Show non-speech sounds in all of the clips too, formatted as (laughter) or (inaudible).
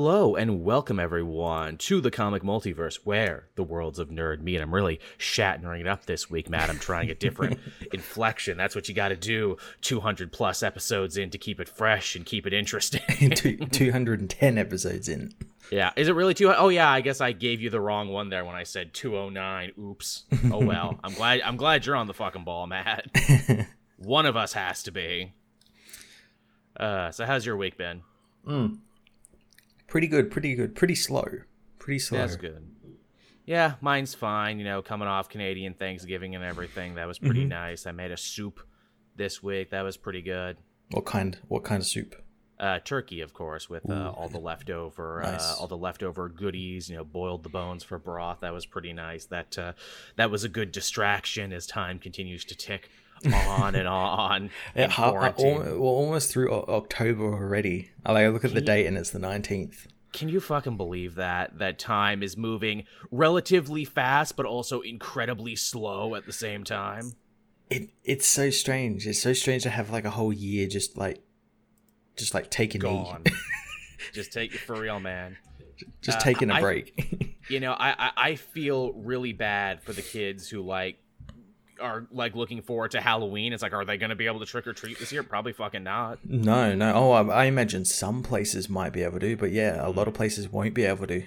Hello and welcome everyone to the comic multiverse where the worlds of nerd meet. I'm really shattering it up this week, Matt. I'm trying a different (laughs) inflection. That's what you got to do 200 plus episodes in to keep it fresh and keep it interesting. (laughs) 210 episodes in. yeah. Is it really two? Oh yeah, I guess I gave you the wrong one there when I said 209. Oops. Oh well. (laughs) I'm glad I'm glad you're on the fucking ball, Matt. one of us has to be. Uh, so how's your week been? Pretty good, pretty good, pretty slow. Pretty slow. That's good. Yeah, mine's fine. You know, coming off Canadian Thanksgiving and everything, that was pretty nice. I made a soup this week. That was pretty good. What kind what kind of soup? Uh, turkey, of course, with uh, all the leftover, Nice. uh, all the leftover goodies. You know, boiled the bones for broth. That was pretty nice. That uh, that was a good distraction as time continues to tick on and on. (laughs) in Yeah, ha- quarantine. al- we're almost through October already. Like I look at the date and it's the 19th. Can you fucking believe that? That time is moving relatively fast, but also incredibly slow at the same time. It it's so strange. It's so strange to have like a whole year just like just like taking Gone. (laughs) Just take it for real, man. just Uh, taking a I- break. (laughs) You know, I, I I feel really bad for the kids who like are like looking forward to Halloween. It's like, are they going to be able to trick or treat this year? Probably fucking not. no, no. Oh, I, I imagine some places might be able to, but yeah, a lot of places won't be able to.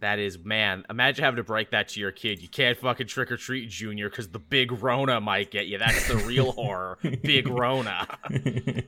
That is, man. Imagine having to break that to your kid. You can't fucking trick or treat, Junior, because the big Rona might get you. That's the real (laughs) horror. Big Rona. (laughs)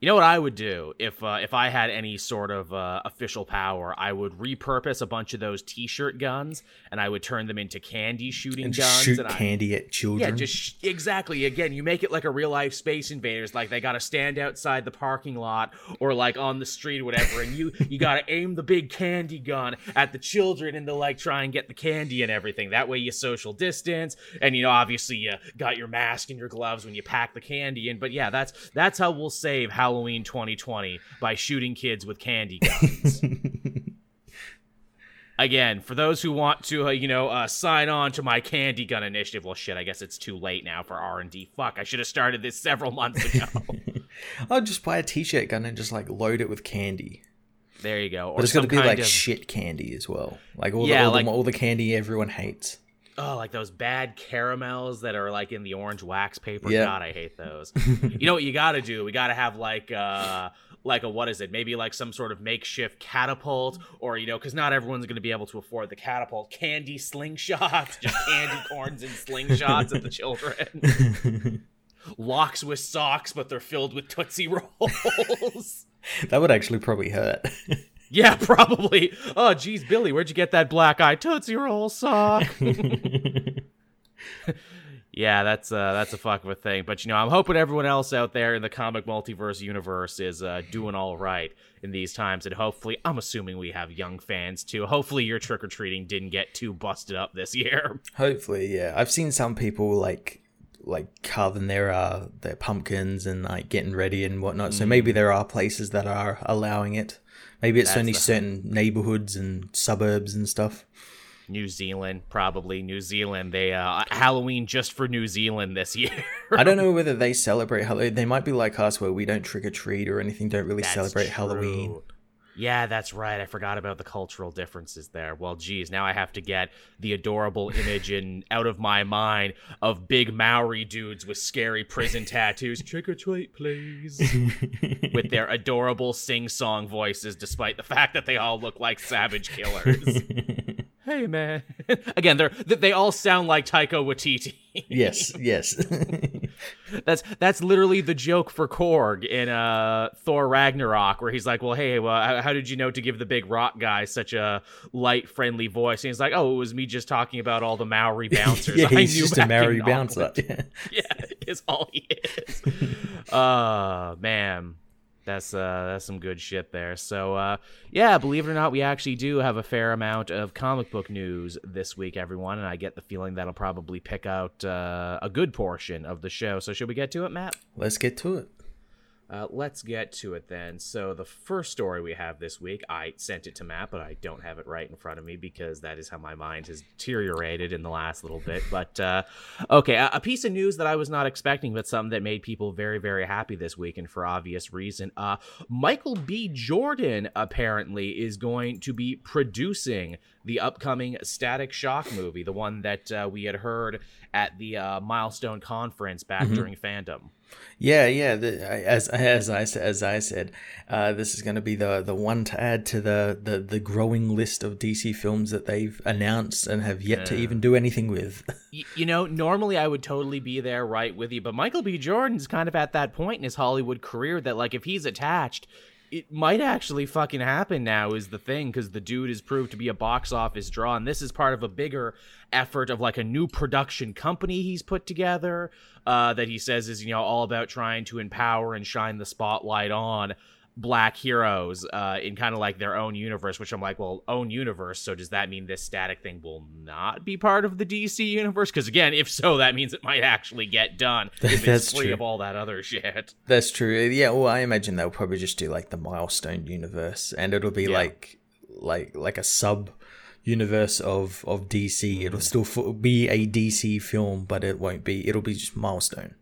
You know what I would do if uh, if I had any sort of uh, official power? I would repurpose a bunch of those T-shirt guns, and I would turn them into candy shooting and guns. just shoot and I- candy at children. Yeah, just sh- exactly. Again, you make it like a real life Space Invaders. Like they got to stand outside the parking lot or like on the street, or whatever, and you you got to (laughs) aim the big candy gun at the children and to like try and get the candy and everything. That way you social distance, and you know obviously you got your mask and your gloves when you pack the candy in. But yeah, that's that's how we'll save Halloween 2020 by shooting kids with candy guns. (laughs) Again, for those who want to, uh, you know, uh, sign on to my candy gun initiative. Well, shit, I guess it's too late now for R and D. Fuck, I should have started this several months ago. (laughs) I'll just buy a t-shirt gun and just like load it with candy. there you go. Or But it's got to be like of, shit candy as well. Like all, Yeah, the, all, like- the, all the candy everyone hates. Oh, like those bad caramels that are like in the orange wax paper. God, I hate those. (laughs) you know what you got to do? We got to have like uh like a what is it? Maybe like some sort of makeshift catapult, or you know, because not everyone's going to be able to afford the catapult. Candy slingshots, (laughs) just candy corns and slingshots at the children. (laughs) Locks with socks, but they're filled with tootsie rolls. That would actually probably hurt. Yeah, (laughs) probably. Oh, geez, Billy, where'd you get that black eye tootsie roll sock? (laughs) yeah, that's uh, that's a fuck of a thing. But you know, I'm hoping everyone else out there in the comic multiverse universe is uh, doing all right in these times, and hopefully, I'm assuming we have young fans too. Hopefully, your trick or treating didn't get too busted up this year. (laughs) Hopefully, yeah. I've seen some people like like carving their uh their pumpkins and like getting ready and whatnot. So maybe there are places that are allowing it. Maybe it's That's only certain neighborhoods and suburbs and stuff. New Zealand, probably New Zealand. They uh, Halloween just for New Zealand this (laughs) year. I don't know whether they celebrate Halloween. They might be like us, where we don't trick or treat or anything. Don't really That's celebrate Halloween. Yeah, that's right. I forgot about the cultural differences there. Well, geez, now I have to get the adorable image in out of my mind of big Maori dudes with scary prison (laughs) tattoos. Trick or treat, please. with their (laughs) adorable sing-song voices, despite the fact that they all look like savage killers. (laughs) hey, man. (laughs) Again, they're they all sound like Taika Waititi. yes, (laughs) yes. (laughs) That's that's literally the joke for Korg in uh Thor Ragnarok, where he's like, "Well, hey, well, how, did you know to give the big rock guy such a light, friendly voice?" And he's like, "Oh, it was me just talking about all the Maori bouncers. yeah, I he's just a Maori bouncer. Yeah, is all he is. uh man. That's uh that's some good shit there. So uh yeah, believe it or not, we actually do have a fair amount of comic book news this week, everyone, and I get the feeling that'll probably pick out uh, a good portion of the show. So should we get to it, Matt? Let's get to it. Uh, let's get to it then. So, the first story we have this week, I sent it to Matt, but I don't have it right in front of me because that is how my mind has deteriorated in the last little bit. (laughs) But, uh, okay, a, a, piece of news that I was not expecting, but something that made people very, very happy this week, and for obvious reason. Uh, Michael B. Jordan apparently is going to be producing the upcoming Static Shock movie, the one that uh, we had heard at the uh, Milestone conference back mm-hmm. during fandom. Yeah, yeah. The, as as I as I said, uh, this is going to be the the one to add to the, the the growing list of DC films that they've announced and have yet to even do anything with. (laughs) you, you know, normally I would totally be there right with you, but Michael B. Jordan's kind of at that point in his Hollywood career that like if he's attached, it might actually fucking happen now is the thing because the dude is proved to be a box office draw and this is part of a bigger effort of like a new production company he's put together uh, that he says is you know all about trying to empower and shine the spotlight on black heroes uh, in kind of like their own universe, which I'm like, well, own universe. So does that mean this static thing will not be part of the DC universe? Because again, if so, that means it might actually get done (laughs) if That's it's free true. of all that other shit. That's true. Yeah. Well, I imagine they'll probably just do like the milestone universe, and it'll be yeah. like like like a sub universe of of DC. It'll still be a DC film, but it won't be. It'll be just milestone.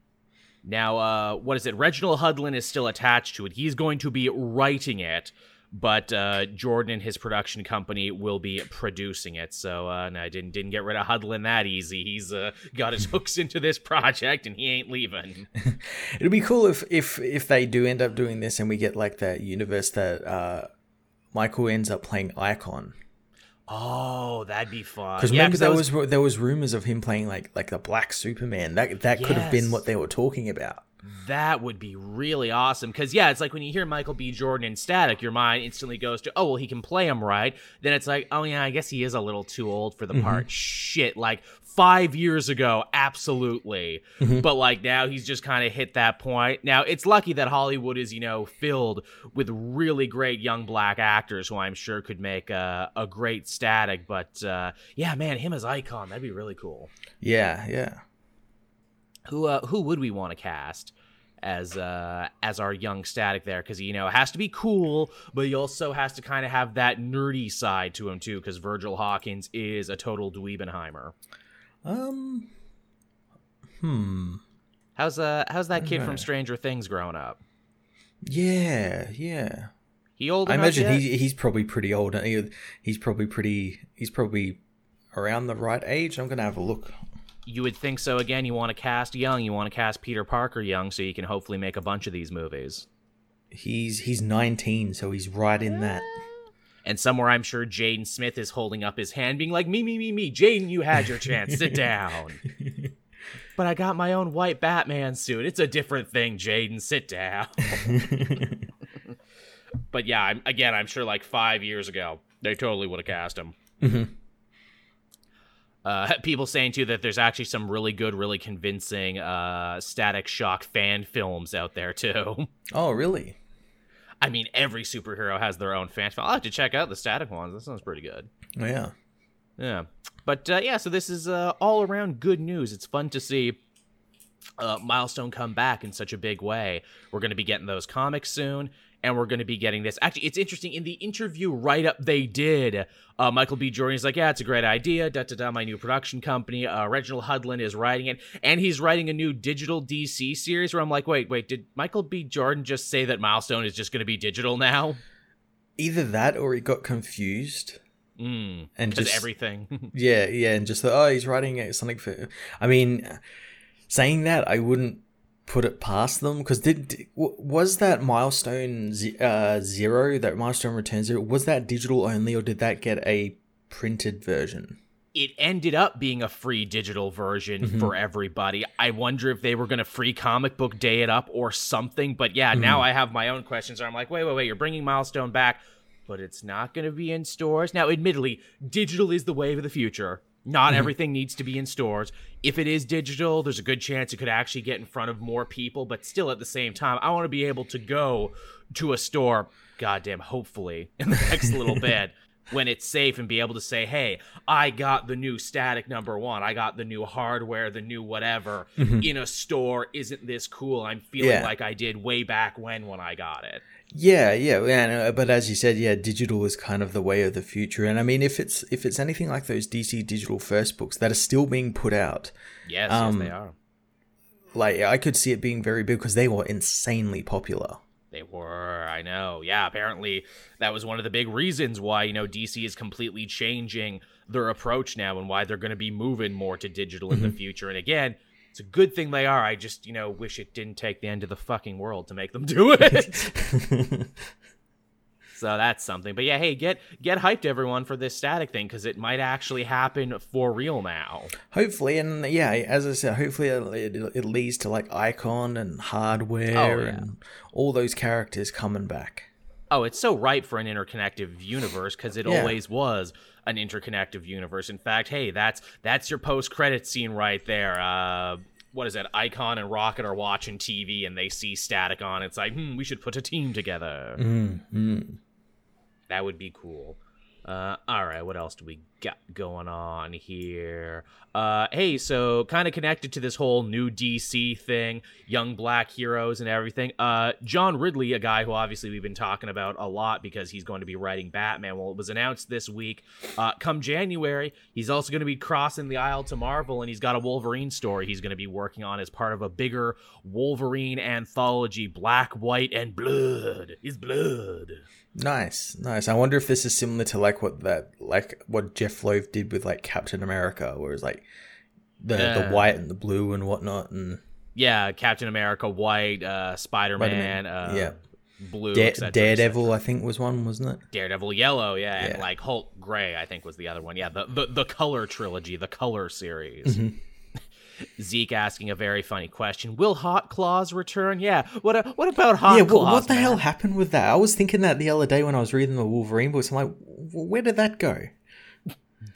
Now, uh, what is it? Reginald Hudlin is still attached to it. He's going to be writing it, but uh, Jordan and his production company will be producing it. So, uh, no, I didn't didn't get rid of Hudlin that easy. He's uh, got his (laughs) hooks into this project, and he ain't leaving. (laughs) It'd be cool if if if they do end up doing this, and we get like that universe that uh, Michael ends up playing Icon. Oh, that'd be fun. Because yeah, remember there was... was... there was rumors of him playing like like the Black Superman. That that yes. could have been what they were talking about. That would be really awesome. Because yeah, it's like when you hear Michael B. Jordan in Static, your mind instantly goes to, oh well, he can play him right. Then it's like, oh yeah, I guess he is a little too old for the mm-hmm. part. Shit, like five years ago, absolutely. Mm-hmm. But like now he's just kind of hit that point. Now it's lucky that Hollywood is, you know, filled with really great young black actors who I'm sure could make a, a great static. But uh, yeah, man, him as icon, that'd be really cool. Yeah, yeah. Who uh, who would we want to cast? as uh as our young static there because you know it has to be cool but he also has to kind of have that nerdy side to him too because virgil hawkins is a total dweebenheimer um. Hmm. How's uh how's that kid from Stranger Things growing up? Yeah, yeah. He old. I imagine he's he's probably pretty old. He, He's probably pretty. He's probably around the right age. I'm gonna have a look. You would think so. Again, you want to cast young. You want to cast Peter Parker young, so you can hopefully make a bunch of these movies. He's he's 19, so he's right in that. And somewhere I'm sure Jaden Smith is holding up his hand, being like, Me, me, me, me. Jaden, you had your chance. Sit (laughs) down. but I got my own white Batman suit. It's a different thing, Jaden. Sit down. (laughs) but yeah, I'm, again, I'm sure like five years ago, they totally would have cast him. Mm-hmm. Uh, people saying too that there's actually some really good, really convincing uh, Static Shock fan films out there too. Oh, really? I mean, every superhero has their own fan. I'll have to check out the static ones. That sounds pretty good. Oh, yeah. Yeah. But uh, yeah, so this is uh, all around good news. It's fun to see uh, Milestone come back in such a big way. We're going to be getting those comics soon and we're going to be getting this. Actually, it's interesting. In the interview write up they did, uh, Michael B. Jordan is like, "Yeah, it's a great idea." Da da da. My new production company, uh, Reginald Hudlin, is writing it, and he's writing a new digital DC series. Where I'm like, "Wait, wait, did Michael B. Jordan just say that Milestone is just going to be digital now?" Either that, or he got confused. Mm, and just everything. (laughs) yeah, yeah, and just thought, oh, he's writing something for. I mean, saying that, I wouldn't put it past them? Because did was that milestone uh, zero that milestone return zero was that digital only or did that get a printed version? It ended up being a free digital version mm-hmm. for everybody. I wonder if they were going to free comic book day it up or something but yeah mm-hmm. now i have my own questions i'm like wait wait wait you're bringing milestone back but it's not going to be in stores? Now admittedly digital is the wave of the future not mm-hmm. everything needs to be in stores. If it is digital, there's a good chance it could actually get in front of more people, but still at the same time, I want to be able to go to a store, goddamn, hopefully, (laughs) in the next little (laughs) bit. when it's safe and be able to say, "Hey, I got the new static number 1. I got the new hardware, the new whatever in a store. Isn't this cool? I'm feeling Yeah. like I did way back when when I got it." Yeah, yeah, and, uh, but as you said, yeah, digital is kind of the way of the future. And I mean, if it's if it's anything like those DC digital first books that are still being put out, Yes, Um, yes they are. like I could see it being very big because they were insanely popular. They were, I know. Yeah, apparently that was one of the big reasons why, you know, DC is completely changing their approach now and why they're going to be moving more to digital in the future. And again, it's a good thing they are. I just, you know, wish it didn't take the end of the fucking world to make them (laughs) do it. (laughs) so that's something. But yeah, hey, get get hyped everyone for this static thing cuz it might actually happen for real now. hopefully, and yeah, as I said, hopefully it, it, leads to like Icon and hardware Oh, yeah. and all those characters coming back. Oh, it's so ripe for an interconnective universe because it Yeah. always was an interconnective universe. In fact, hey, that's that's your post credit scene right there. Uh, what is that? Icon and Rocket are watching TV and they see Static on. It's like, hmm, we should put a team together. Mm, That would be cool. Uh, all right, what else do we got going on here? Uh, hey, so kind of connected to this whole new DC thing, young black heroes and everything. Uh, John Ridley, a guy who obviously we've been talking about a lot because he's going to be writing Batman. Well, it was announced this week. Uh, come January, he's also going to be crossing the aisle to Marvel, and he's got a Wolverine story he's going to be working on as part of a bigger Wolverine anthology, Black, White, and Blood. Is blood. Nice, nice. I wonder if this is similar to like what that like what Jeph Loeb did with like Captain America, where it's like the the white and the blue and whatnot, and Yeah, Captain America, White, uh, Spider Man, uh, yeah. Blue, Da- cetera, Daredevil, I think was one, wasn't it? Daredevil, Yellow, yeah, and like Hulk, Gray, I think was the other one. Yeah, the the, the color trilogy, the color series. Mm-hmm. (laughs) Zeke asking a very funny question: Will Hot Claws return? Yeah. What? A, what about Hot yeah. Claws? What, what the man? hell happened with that? I was thinking that the other day when I was reading the Wolverine books. I'm like, where did that go?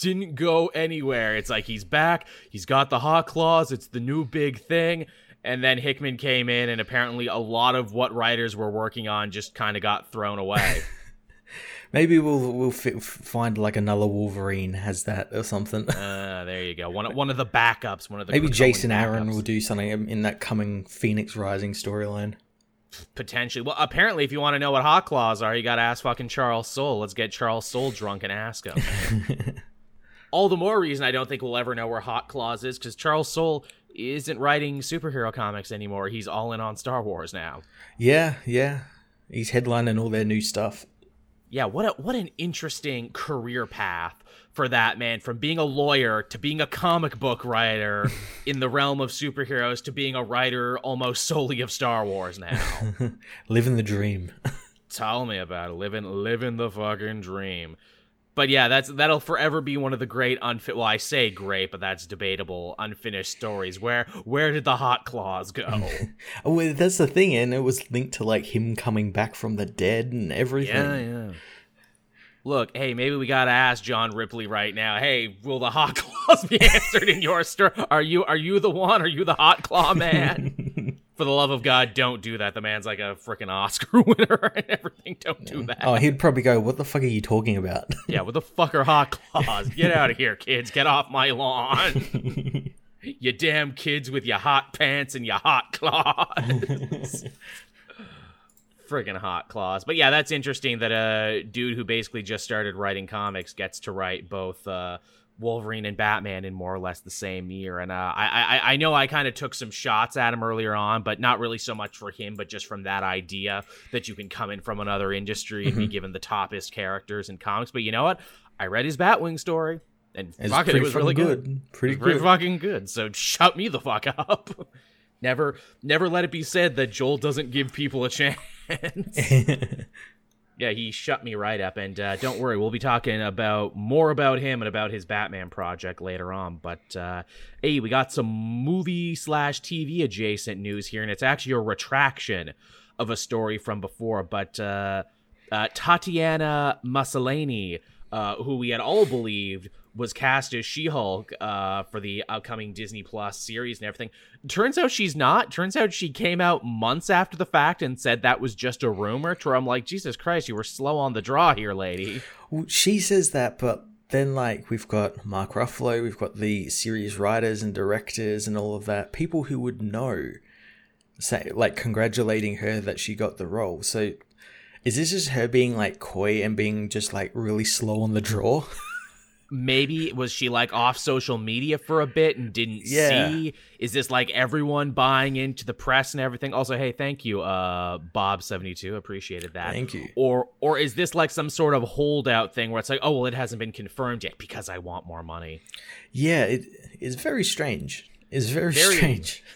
Didn't go anywhere. It's like he's back. He's got the hot claws. It's the new big thing. And then Hickman came in, and apparently a lot of what writers were working on just kind of got thrown away. (laughs) Maybe we'll we'll fi- find like another Wolverine has that or something. uh, there you go. One of, one of the backups. One of the Maybe Jason Aaron backups. will do something in that coming Phoenix Rising storyline. potentially. Well, apparently, if you want to know what hot claws are, you got to ask fucking Charles Soule. Let's get Charles Soule drunk and ask him. (laughs) All the more reason I don't think we'll ever know where Hot Claws is because Charles Soule isn't writing superhero comics anymore. He's all in on Star Wars now. Yeah, yeah. He's headlining all their new stuff. Yeah, what a, what an interesting career path for that man from being a lawyer to being a comic book writer (laughs) in the realm of superheroes to being a writer almost solely of Star Wars now. (laughs) Living the dream. (laughs) Tell me about it. Living living the fucking dream. But yeah, that's that'll forever be one of the great unfit. Well, I say great, but that's debatable. Unfinished stories. Where where did the hot claws go? (laughs) Oh, well, that's the thing, and it was linked to like him coming back from the dead and everything. yeah, yeah. Look, hey, maybe we gotta ask John Ridley right now. Hey, will the hot (laughs) claws be answered in your story? Are you are you the one? Are you the hot claw man? (laughs) For the love of God, don't do that. The man's like a freaking Oscar (laughs) winner and everything. Don't do that. Oh, he'd probably go, "What the fuck are you talking about?" (laughs) Yeah, what the fuck are hot claws? Get out of here, kids. Get off my lawn. (laughs) you damn kids with your hot pants and your hot claws. Friggin' hot claws. But yeah, that's interesting that a dude who basically just started writing comics gets to write both uh, Wolverine and Batman in more or less the same year. And uh, I, I I know I kind of took some shots at him earlier on, but not really so much for him, but just from that idea that you can come in from another industry and be given the toppest characters in comics. But you know what? I read his Batwing story, and It's fuck it, it was really fucking good. Pretty Pretty good. fucking good. So shut me the fuck up. (laughs) never, never let it be said that Joel doesn't give people a (laughs) chance. (laughs) yeah, he shut me right up. And uh, don't worry, we'll be talking about more about him and about his Batman project later on. But uh, hey, we got some movie slash TV adjacent news here, and it's actually a retraction of a story from before. But uh, uh, Tatiana Maslany uh, who we had all believed was cast as She-Hulk uh, for the upcoming Disney Plus series and everything. Turns out she's not. Turns out she came out months after the fact and said that was just a rumor. To where I'm like, Jesus Christ, you were slow on the draw here, lady. Well, she says that, but then like we've got Mark Ruffalo, we've got the series writers and directors and all of that people who would know, say like congratulating her that she got the role. So is this just her being like coy and being just like really slow on the draw? (laughs) maybe was she like off social media for a bit and didn't Yeah. see is this like everyone buying into the press and everything also hey thank you uh bob72 appreciated that Thank you. or or is this like some sort of holdout thing where it's like oh well it hasn't been confirmed yet because i want more money Yeah, it is very strange. It's very, Very- strange. (laughs)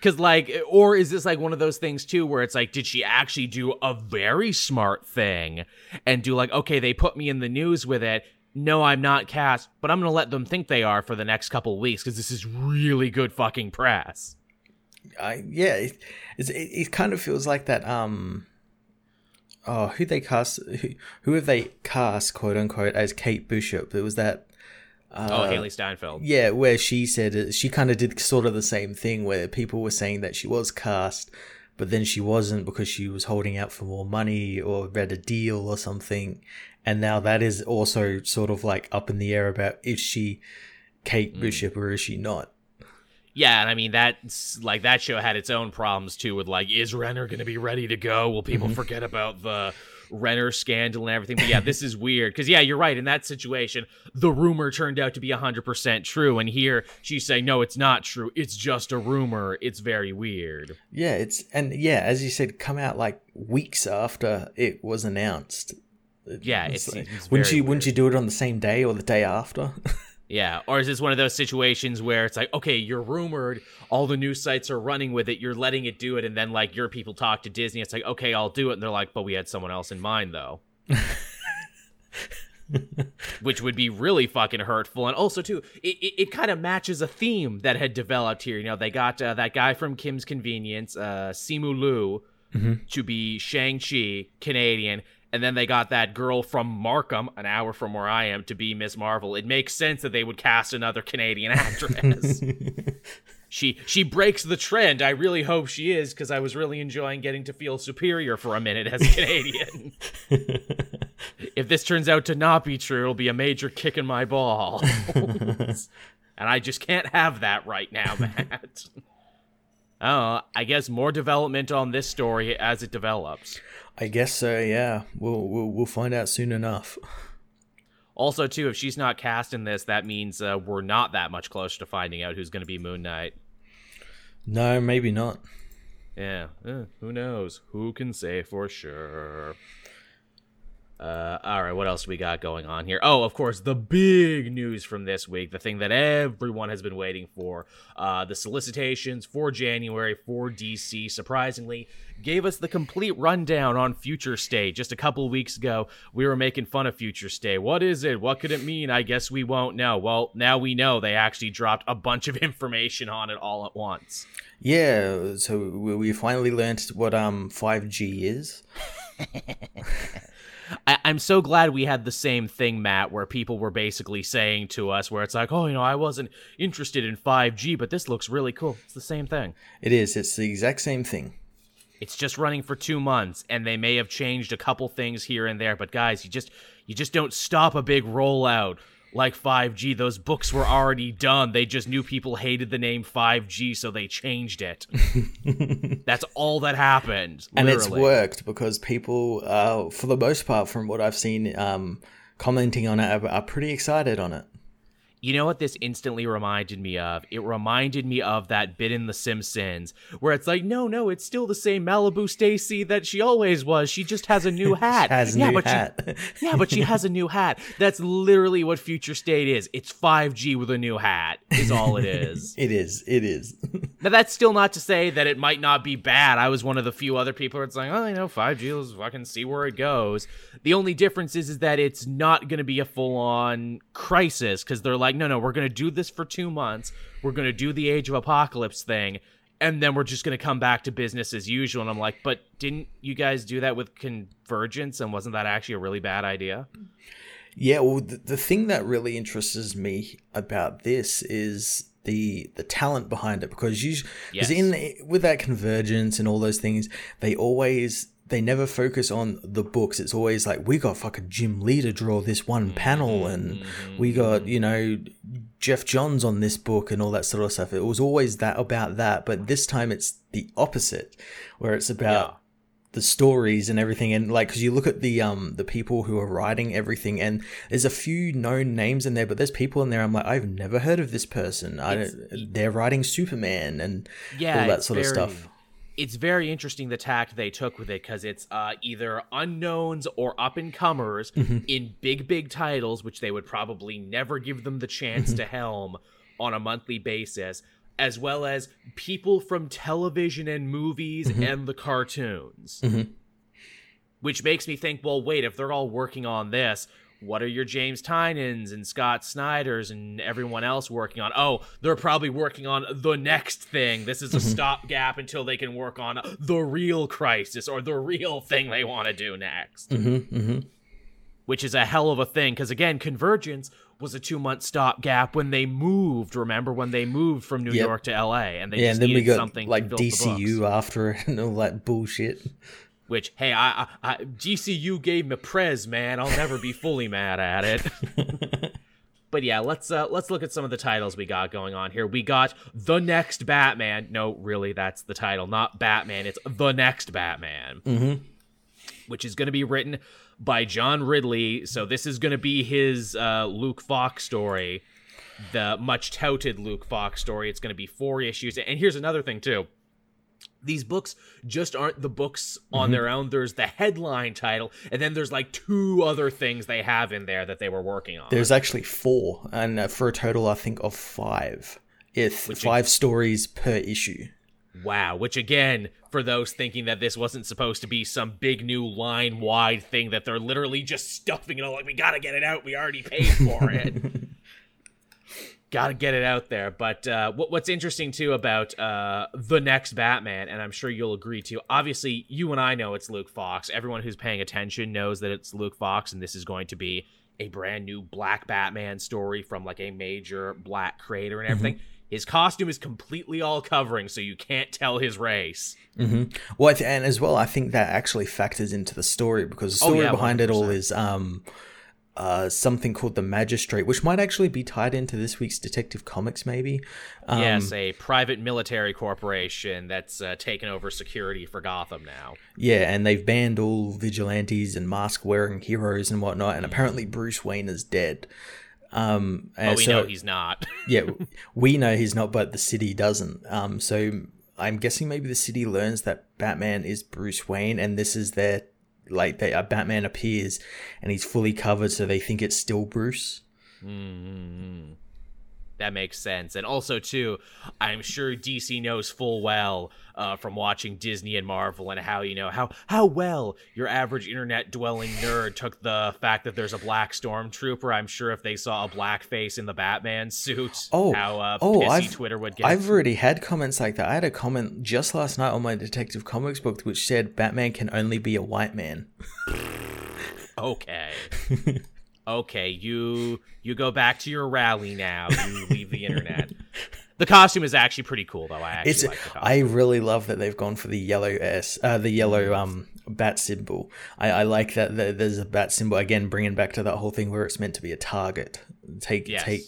Because, like, or is this like one of those things too where it's like, did she actually do a very smart thing and do like, okay, they put me in the news with it. No, I'm not cast, but I'm going to let them think they are for the next couple weeks because this is really good fucking press. I yeah, it, it it kind of feels like that. Um, oh, who they cast? Who, who have they cast, quote unquote, as Kate Bishop? It was that. Uh, oh, Hailee Steinfeld. Yeah, where she said she kind of did sort of the same thing, where people were saying that she was cast, but then she wasn't because she was holding out for more money or read a deal or something, and now that is also sort of like up in the air about is she Kate mm. Bishop or is she not? Yeah, and I mean that's like that show had its own problems too with like is Renner going to be ready to go? Will people mm-hmm. forget about the Renner scandal and everything? But yeah, this is weird cuz yeah, you're right in that situation the rumor turned out to be 100% true and here she's saying no, it's not true. It's just a rumor. It's very weird. Yeah, it's and yeah, as you said, come out like weeks after it was announced. Yeah, It's it's, it's wouldn't you wouldn't you do it on the same day or the day after? (laughs) Yeah, or is this one of those situations where it's like, okay, you're rumored, all the news sites are running with it, you're letting it do it, and then like your people talk to Disney, it's like, okay, I'll do it, and they're like, but we had someone else in mind though. (laughs) Which would be really fucking hurtful, and also too, it it, it kind of matches a theme that had developed here. You know, they got uh, that guy from Kim's Convenience, uh, Simu Liu, to be Shang Chi, Canadian, and then they got that girl from Markham, an hour from where I am, to be Miss Marvel. It makes sense that they would cast another Canadian actress. (laughs) she she breaks the trend. I really hope she is because I was really enjoying getting to feel superior for a minute as a Canadian. (laughs) if this turns out to not be true, it'll be a major kick in my ball. (laughs) and I just can't have that right now, Matt. Oh, I guess more development on this story as it develops. I guess so. Yeah, we'll we'll we'll find out soon enough. Also, too, if she's not cast in this, that means uh, we're not that much closer to finding out who's going to be Moon Knight. No, maybe not. Yeah, eh, who knows? Who can say for sure? Uh, all right, what else do we got going on here? Oh, of course, the big news from this week, the thing that everyone has been waiting for. Uh, the solicitations for January for DC, surprisingly, gave us the complete rundown on Future State. Just a couple weeks ago, we were making fun of Future State. What is it? What could it mean? I guess we won't know. Well, now we know they actually dropped a bunch of (laughs) information on it all at once. Yeah, so we finally learned what um five G is. (laughs) I, I'm so glad we had the same thing, Matt, where people were basically saying to us, where it's like, oh, you know, I wasn't interested in 5G, but this looks really cool. It's the same thing. It is. It's the exact same thing. It's just running for two months, and they may have changed a couple things here and there, but guys, you just you just don't stop a big rollout like 5G. Those books were already done. They just knew people hated the name 5G, so they changed it. (laughs) That's all that happened. and it's worked because people, uh, for the most part, from what I've seen, um, commenting on it are, are pretty excited on it. You know what this instantly reminded me of? It reminded me of that bit in The Simpsons where it's like, no, no, it's still the same Malibu Stacy that she always was. She just has a new (laughs) hat. Has yeah, new but hat. She, (laughs) yeah, but she has a new hat. That's literally what Future State is. It's 5G with a new hat. Is all it is. (laughs) It is. It is. now that's still not to say that it might not be bad. I was one of the few other people that's like, oh, you know, 5G. Let's fucking see where it goes. The only difference is, is that it's not going to be a full on crisis because they're like, no, no, we're going to do this for two months. We're going to do the Age of Apocalypse thing. And then we're just going to come back to business as usual. And I'm like, but didn't you guys do that with Convergence? And wasn't that actually a really bad idea? Yeah, well, the, the thing that really interests me about this is the the talent behind it because you because Yes. in with that convergence and all those things, they always they never focus on the books. It's always like we got fucking Jim Lee to draw this one panel, and we got you know Geoff Johns on this book and all that sort of stuff. It was always that about that, but this time it's the opposite, where it's about Yeah. the stories and everything and like because you look at the um the people who are writing everything and there's a few known names in there but there's people in there i'm like i've never heard of this person i they're writing superman and yeah, all that sort of very- stuff It's very interesting the tact they took with it because it's uh, either unknowns or up and comers Mm-hmm. in big, big titles, which they would probably never give them the chance Mm-hmm. to helm on a monthly basis, as well as people from television and movies Mm-hmm. and the cartoons. Which makes me think, well, wait, if they're all working on this, what are your James Tynions and Scott Snyders and everyone else working on? Oh, they're probably working on the next thing. This is a stopgap until they can work on the real crisis or the real thing they want to do next. mm-hmm, mm-hmm. Which is a hell of a thing because again, Convergence was a two month stopgap when they moved. Remember when they moved from New Yep. York to L.A. and they yeah just and then we needed got something like dcu after it (laughs) and all that bullshit Which, hey, I, I, I DCU gave me Prez, man. I'll never be fully mad at it. (laughs) but yeah, let's uh, let's look at some of the titles we got going on here. We got the next Batman. No, really, that's the title, not Batman. It's the next Batman, mm-hmm. which is going to be written by John Ridley. So this is going to be his uh, Luke Fox story, the much touted Luke Fox story. It's going to be four issues. And here's another thing too these books just aren't the books on Mm-hmm. their own. There's the headline title, and then there's like two other things they have in there that they were working on. there's actually four and uh, for a total i think of five if Which- five stories per issue wow, which again, for those thinking that this wasn't supposed to be some big new line wide thing that they're literally just stuffing it all like we gotta get it out, we already paid for it. (laughs) gotta get it out there. But uh, what, what's interesting too about uh, the next Batman, and I'm sure you'll agree too. Obviously, you and I know it's Luke Fox. Everyone who's paying attention knows that it's Luke Fox, and this is going to be a brand new Black Batman story from like a major black creator and everything. His costume is completely all covering, so you can't tell his race. hmm Well, and as well, I think that actually factors into the story because the Oh, story yeah, behind it all is um, uh, something called the Magistrate, which might actually be tied into this week's Detective Comics, maybe. Um, yes, a private military corporation that's uh, taken over security for Gotham now. Yeah, and they've banned all vigilantes and mask-wearing heroes and whatnot, and apparently Bruce Wayne is dead. Um, and we so, know he's not. (laughs) yeah, we know he's not, but the city doesn't. Um, so I'm guessing maybe the city learns that Batman is Bruce Wayne, and this is their like they uh, Batman appears and he's fully covered, so they think it's still Bruce. Mm-hmm. That makes sense. And also, too, I'm sure DC knows full well uh, from watching Disney and Marvel and how you know how how well your average internet dwelling nerd took the fact that there's a black stormtrooper. I'm sure if they saw a black face in the Batman suit, Oh, how uh, oh, pissy I've- Twitter would get. I've already had comments like that. I had a comment just last night on my Detective Comics book which said Batman can only be a white man. okay. (laughs) okay, you you go back to your rally now. You leave the internet. The costume is actually pretty cool, though. I actually It's like. I really love that they've gone for the yellow S, uh, the yellow um bat symbol. I, I like that the, there's a bat symbol again, bringing back to that whole thing where it's meant to be a target. Take Yes. take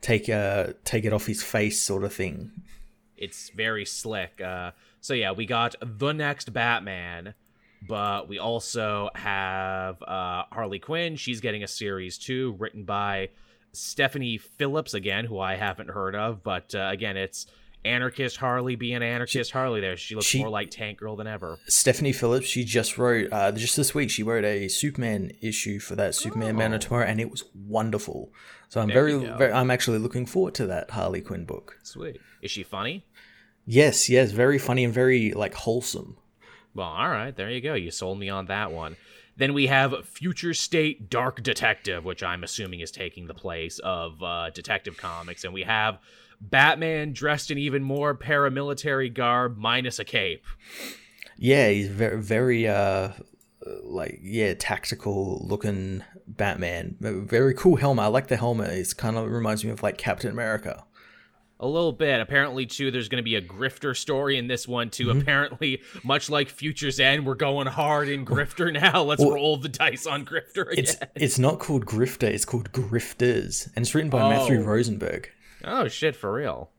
take uh take it off his face, sort of thing. it's very slick. Uh, so yeah, we got the next Batman, but we also have uh, Harley Quinn. She's getting a series too, written by Stephanie Phillips again, who I haven't heard of, but uh, again, it's anarchist Harley being anarchist Harley. There, she looks she- more like Tank Girl than ever. Stephanie Phillips, she just wrote uh just this week. She wrote a Superman issue for that Superman Man Oh. of Tomorrow, and it was wonderful. So I'm very, very I'm actually looking forward to that Harley Quinn book. Sweet. Is she funny? Yes, yes, very funny and very like wholesome. Well, all right, there you go. You sold me on that one. Then we have Future State Dark Detective, which I'm assuming is taking the place of uh, Detective Comics, and we have Batman dressed in even more paramilitary garb minus a cape. Yeah, he's very, very, uh, like, yeah, tactical looking Batman. Very cool helmet. I like the helmet. It's kind of reminds me of like Captain America. A little bit. Apparently, too, there's going to be a grifter story in this one, too. Mm-hmm. Apparently, much like Future's End, we're going hard in grifter (laughs) now. Let's Well, roll the dice on grifter again. It's it's not called Grifter. It's called Grifters, and it's written by Matthew Oh. Rosenberg. Oh, shit, for real.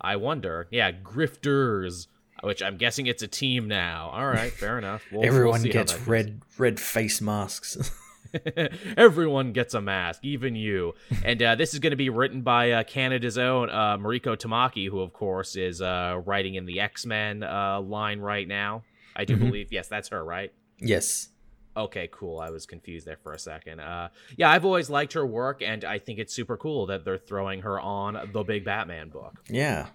I wonder. Yeah, grifters, which I'm guessing it's a team now. All right, fair enough. We'll- we'll Everyone gets red red face masks. (laughs) (laughs) Everyone gets a mask, even you. And uh, this is going to be written by uh, Canada's own uh, Mariko Tamaki, who, of course, is uh, writing in the X Men uh, line right now. I do believe, yes, that's her, right? yes. Okay, cool. I was confused there for a second. Uh, yeah, I've always liked her work, and I think it's super cool that they're throwing her on the big Batman book. Yeah.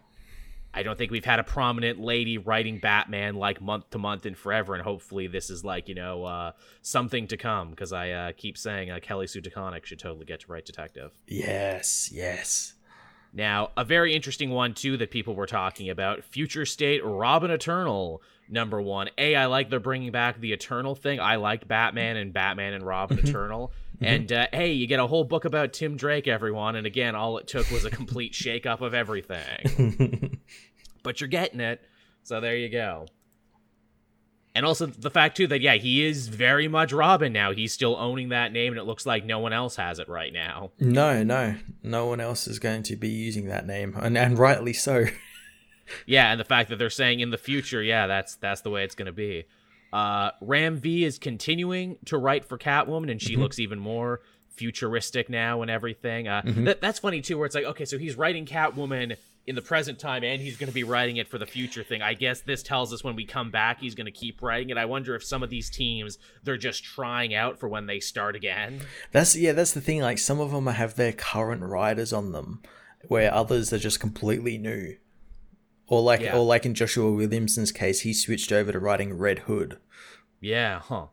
I don't think we've had a prominent lady writing Batman like month to month and forever, and hopefully this is like you know uh, something to come because I uh, keep saying uh, Kelly Sue DeConnick should totally get to write Detective. Yes. Yes. Now, a very interesting one too that people were talking about: Future State Robin Eternal number one. A, I like they're bringing back the Eternal thing. I liked Batman and Batman and Robin (laughs) Eternal. And uh, hey, you get a whole book about Tim Drake, everyone. And again, all it took was a complete shakeup of everything. (laughs) but you're getting it. So there you go. And also the fact too that yeah, he is very much Robin now. He's still owning that name, and it looks like no one else has it right now. No, no, no one else is going to be using that name, and and rightly so. (laughs) Yeah, and the fact that they're saying in the future, yeah, that's that's the way it's going to be. Uh, Ram V is continuing to write for Catwoman, and she looks even more futuristic now and everything. Uh, that, that's funny too, where it's like, okay, so he's writing Catwoman in the present time, and he's going to be writing it for the future thing. I guess this tells us when we come back, he's going to keep writing it. I wonder if some of these teams they're just trying out for when they start again. That's yeah, that's the thing. Like some of them have their current writers on them, where others are just completely new. Or like, Yeah. or like in Joshua Williamson's case, he switched over to writing Red Hood. Yeah, huh.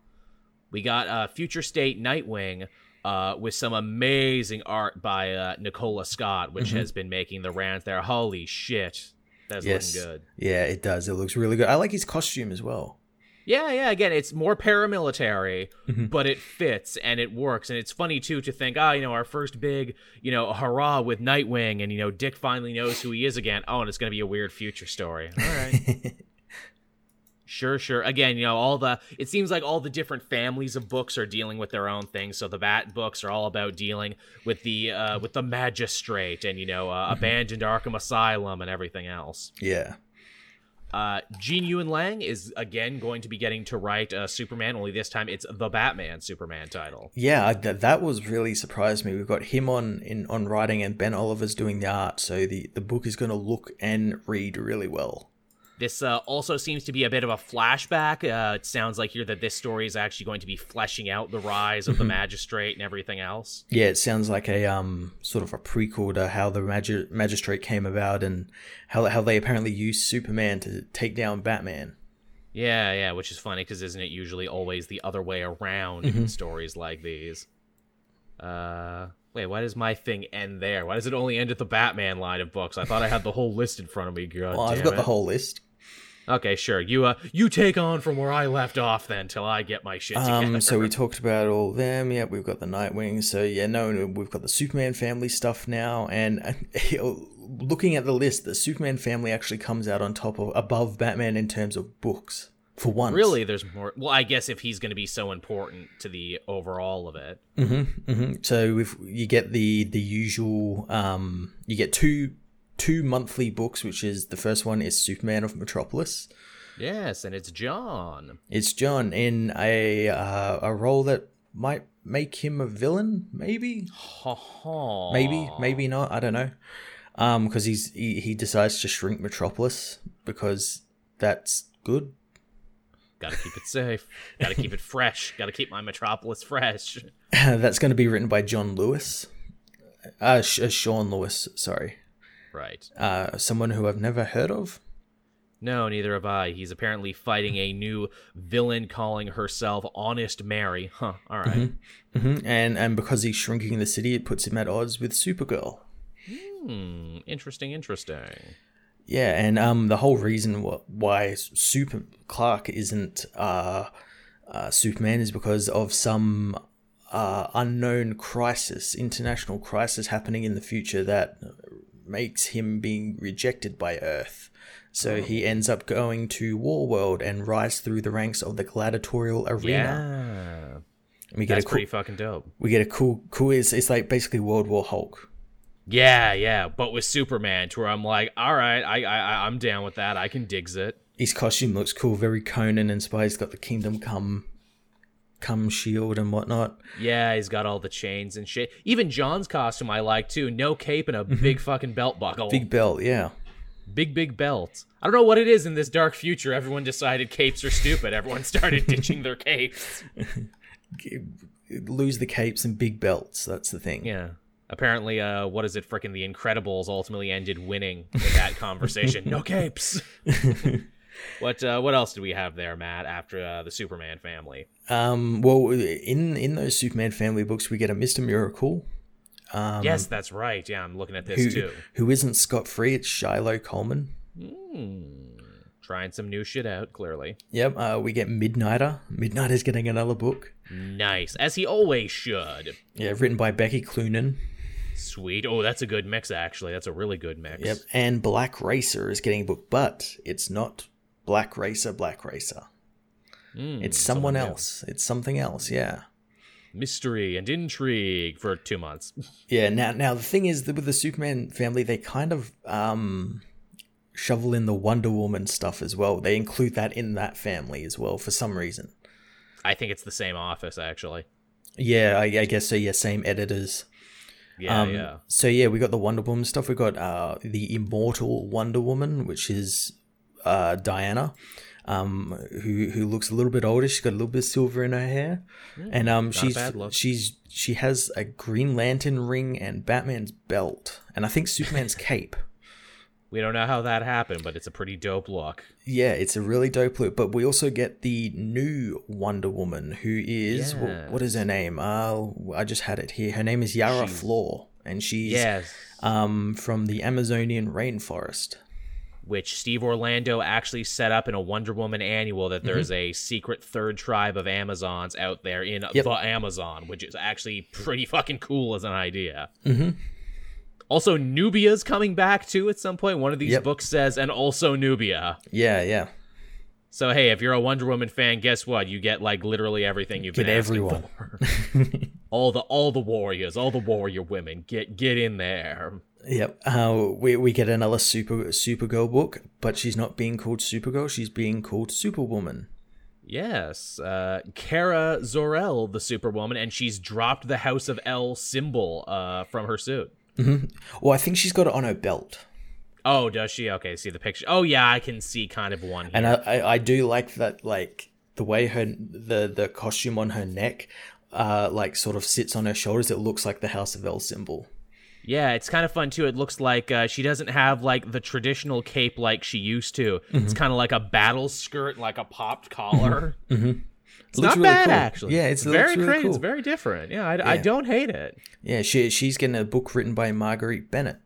We got uh, Future State Nightwing uh, with some amazing art by uh, Nicola Scott, which has been making the rounds there. Holy shit. That's Yes, looking good. yeah, it does. It looks really good. I like his costume as well. Yeah, yeah, again, it's more paramilitary, Mm-hmm. but it fits and it works. And it's funny, too, to think, ah, you know, our first big, you know, hurrah with Nightwing, and, you know, Dick finally knows who he is again. Oh, and it's going to be a weird future story. All right. (laughs) Sure, sure. Again, you know, all the it seems like all the different families of books are dealing with their own things. So the Bat books are all about dealing with the uh with the magistrate and you know, uh, abandoned Arkham Asylum and everything else. yeah, Uh Gene Luen Yang is again going to be getting to write uh, Superman, only this time it's the Batman Superman title. yeah. I- That that was really surprised me. We've got him on in on writing, and Ben Oliver's doing the art. So the the book is going to look and read really well. This uh, also seems to be a bit of a flashback. Uh, it sounds like here that this story is actually going to be fleshing out the rise of the magistrate and everything else. Yeah, it sounds like a um sort of a prequel to how the magi- magistrate came about and how how they apparently used Superman to take down Batman. Yeah, yeah, which is funny because isn't it usually always the other way around in stories like these? Uh, wait, why does my thing end there? Why does it only end at the Batman line of books? I thought I had the whole list in front of me. God (laughs) Well, I've got it. the whole list. Okay, sure. You uh, you take on from where I left off then, till I get my shit together. Um, so we talked about all them. Yeah, we've got the Nightwing. So yeah, no, we've got the Superman family stuff now. And (laughs) looking at the list, the Superman family actually comes out on top of above Batman in terms of books for once. really, there's more. Well, I guess if he's going to be so important to the overall of it. Mm-hmm, hmm So if you get the the usual, um, you get two two monthly books, which is the first one is Superman of Metropolis. Yes, and it's John. It's John in a uh, a role that might make him a villain, maybe, Ha ha. maybe, maybe not. I don't know. Um, because he's he, he decides to shrink Metropolis because that's good. Gotta keep it safe. Gotta keep it fresh. Gotta keep my metropolis fresh. (laughs) that's going to be written by John Lewis. Uh, uh, Sean Lewis, sorry. Right. Uh, someone who I've never heard of. No, neither have I. He's apparently fighting a new villain calling herself Honest Mary. Huh. All right. hmm And and because he's shrinking the city, it puts him at odds with Supergirl. Hmm. Interesting. Interesting. Yeah, and um, the whole reason wh- why Super Clark isn't uh, uh, Superman is because of some uh, unknown crisis, international crisis happening in the future that makes him being rejected by Earth. So oh. he ends up going to Warworld and rise through the ranks of the gladiatorial arena. Yeah. We get That's a cool, pretty fucking dope. we get a cool cool it's, it's like basically World War Hulk. Yeah, yeah, but with Superman, to where I'm like, all right, I, I, I'm down with that. I can digs it. His costume looks cool, very Conan inspired. He's got the Kingdom Come come shield and whatnot. Yeah, he's got all the chains and shit. Even John's costume I like too. No cape and a big fucking belt buckle. Mm-hmm. Big belt, yeah. big, big belt. I don't know what it is in this dark future. Everyone decided capes are stupid. Everyone started ditching their capes. (laughs) Lose the capes and big belts. That's the thing. Yeah. Apparently, uh, what is it? Frickin' The Incredibles ultimately ended winning in that (laughs) conversation. no capes. (laughs) what uh, what else do we have there, Matt? After uh, the Superman family? Um, well, in in those Superman family books, we get a Mister Miracle. Um, yes, that's right. Yeah, I'm looking at this who, too. who isn't Scott Free? It's Shiloh Coleman. Hmm. Trying some new shit out. Clearly, Yep. Uh, we get Midnighter. Midnighter's getting another book. nice as he always should. Yeah, written by Becky Cloonan. Sweet. Oh, that's a good mix. Actually, that's a really good mix. Yep. And Black Racer is getting a book, but it's not Black Racer. Black Racer. Mm, It's someone else. It's something else. Yeah. Mystery and intrigue for two months. (laughs) Yeah. Now, now the thing is that with the Superman family, they kind of um shovel in the Wonder Woman stuff as well. They include that in that family as well for some reason. I think it's the same office actually. Yeah, I, I guess so. Yeah, same editors. Yeah, Um, yeah. So yeah, we got the Wonder Woman stuff. We got uh, the immortal Wonder Woman, which is uh, Diana, um, who who looks a little bit older. She's got a little bit of silver in her hair, and um, she's she's she has a Green Lantern ring and Batman's belt, and I think Superman's (laughs) cape. We don't know how that happened, but it's a pretty dope look. Yeah, it's a really dope look. But we also get the new Wonder Woman, who is wh- what is her name? Uh, I just had it here. Her name is Yara She's- Flor, and she's Yes. um from the Amazonian rainforest. Which Steve Orlando actually set up in a Wonder Woman annual that there's a secret third tribe of Amazons out there in Mm-hmm. Yep. the Amazon, which is actually pretty fucking cool as an idea. Mm-hmm. Also, Nubia's coming back too at some point. One of these Yep. books says, and also Nubia. Yeah, yeah. So hey, if you're a Wonder Woman fan, guess what? You get like literally everything you've Get been asking everyone. for. (laughs) all the all the warriors, all the warrior women, get get in there. Yep. Uh, we we get another super Supergirl book, but she's not being called Supergirl. She's being called Superwoman. Yes, uh, Kara Zor-El, the Superwoman, and she's dropped the House of El symbol uh, from her suit. Well, I think she's got it on her belt, Oh, does she? Okay, see the picture. Oh yeah, I can see kind of one. Here. and I, I I do like that like the way her the the costume on her neck, uh, like sort of sits on her shoulders. It looks like the House of El symbol. Yeah, it's kind of fun too. It looks like uh, she doesn't have like the traditional cape like she used to. Mm-hmm. It's kind of like a battle skirt, and like a popped collar. It's Looks not really bad cool. actually. Yeah, it's- it very really great. cool. It's very different. Yeah, I, I don't hate it. Yeah, she she's getting a book written by Marguerite Bennett.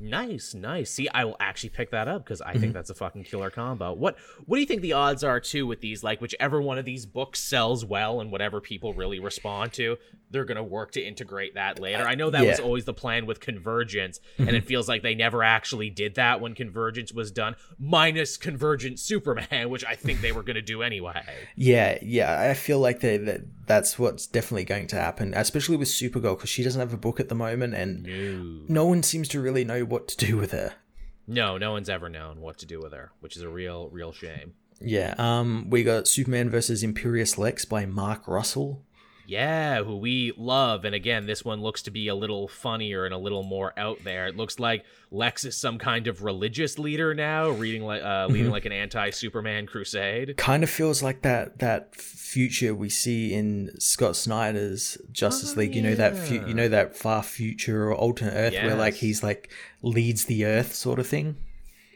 Nice, nice. See, I will actually pick that up because I Mm-hmm. think that's a fucking killer combo. What What do you think the odds are too with these? Like, whichever one of these books sells well and whatever people really respond to, they're gonna work to integrate that later. I know that was yeah. Mm-hmm. always the plan with Convergence, and it feels like they never actually did that when Convergence was done, minus Convergent Superman, which I think they were gonna do anyway. Yeah, yeah, I feel like they, that that's what's definitely going to happen, especially with Supergirl because she doesn't have a book at the moment, and No. no one seems to really know what to do with her. No, no one's ever known what to do with her, which is a real, real shame. Yeah, um, we got Superman versus Imperious Lex by Mark Russell. Yeah, who we love. And again, this one looks to be a little funnier and a little more out there. It looks like Lex is some kind of religious leader now, reading like uh, leading like an anti-Superman crusade. Kind of feels like that that future we see in Scott Snyder's Justice Oh, League. You know that fu- you know that far future or alternate Earth where like he's like leads the Earth sort of thing.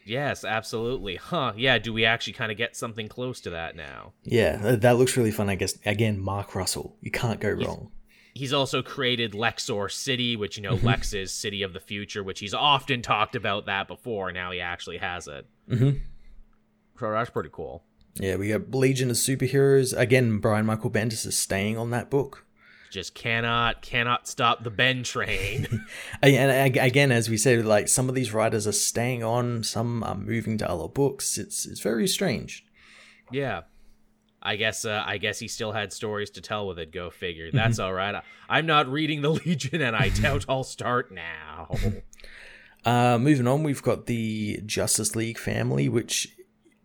Yes, absolutely. Huh? Yeah. Do we actually kind of get something close to that now? Yeah, that looks really fun. I guess again, Mark Russell. You can't go wrong. He's also created Lexor City, which you know Lex is City of the Future, which he's often talked about that before. Now he actually has it. Mhm. So that's pretty cool. Yeah, we got Legion of Superheroes. Again, Brian Michael Bendis is staying on that book. Just cannot cannot stop the Ben train. (laughs) and again, as we said, like some of these writers are staying on, some are moving to other books. It's it's very strange. Yeah. I guess uh, I guess he still had stories to tell with it. Go figure. That's all right. I, am not reading the (laughs) Legion, and I (laughs) doubt I'll start now. Uh, moving on, we've got the Justice League family, which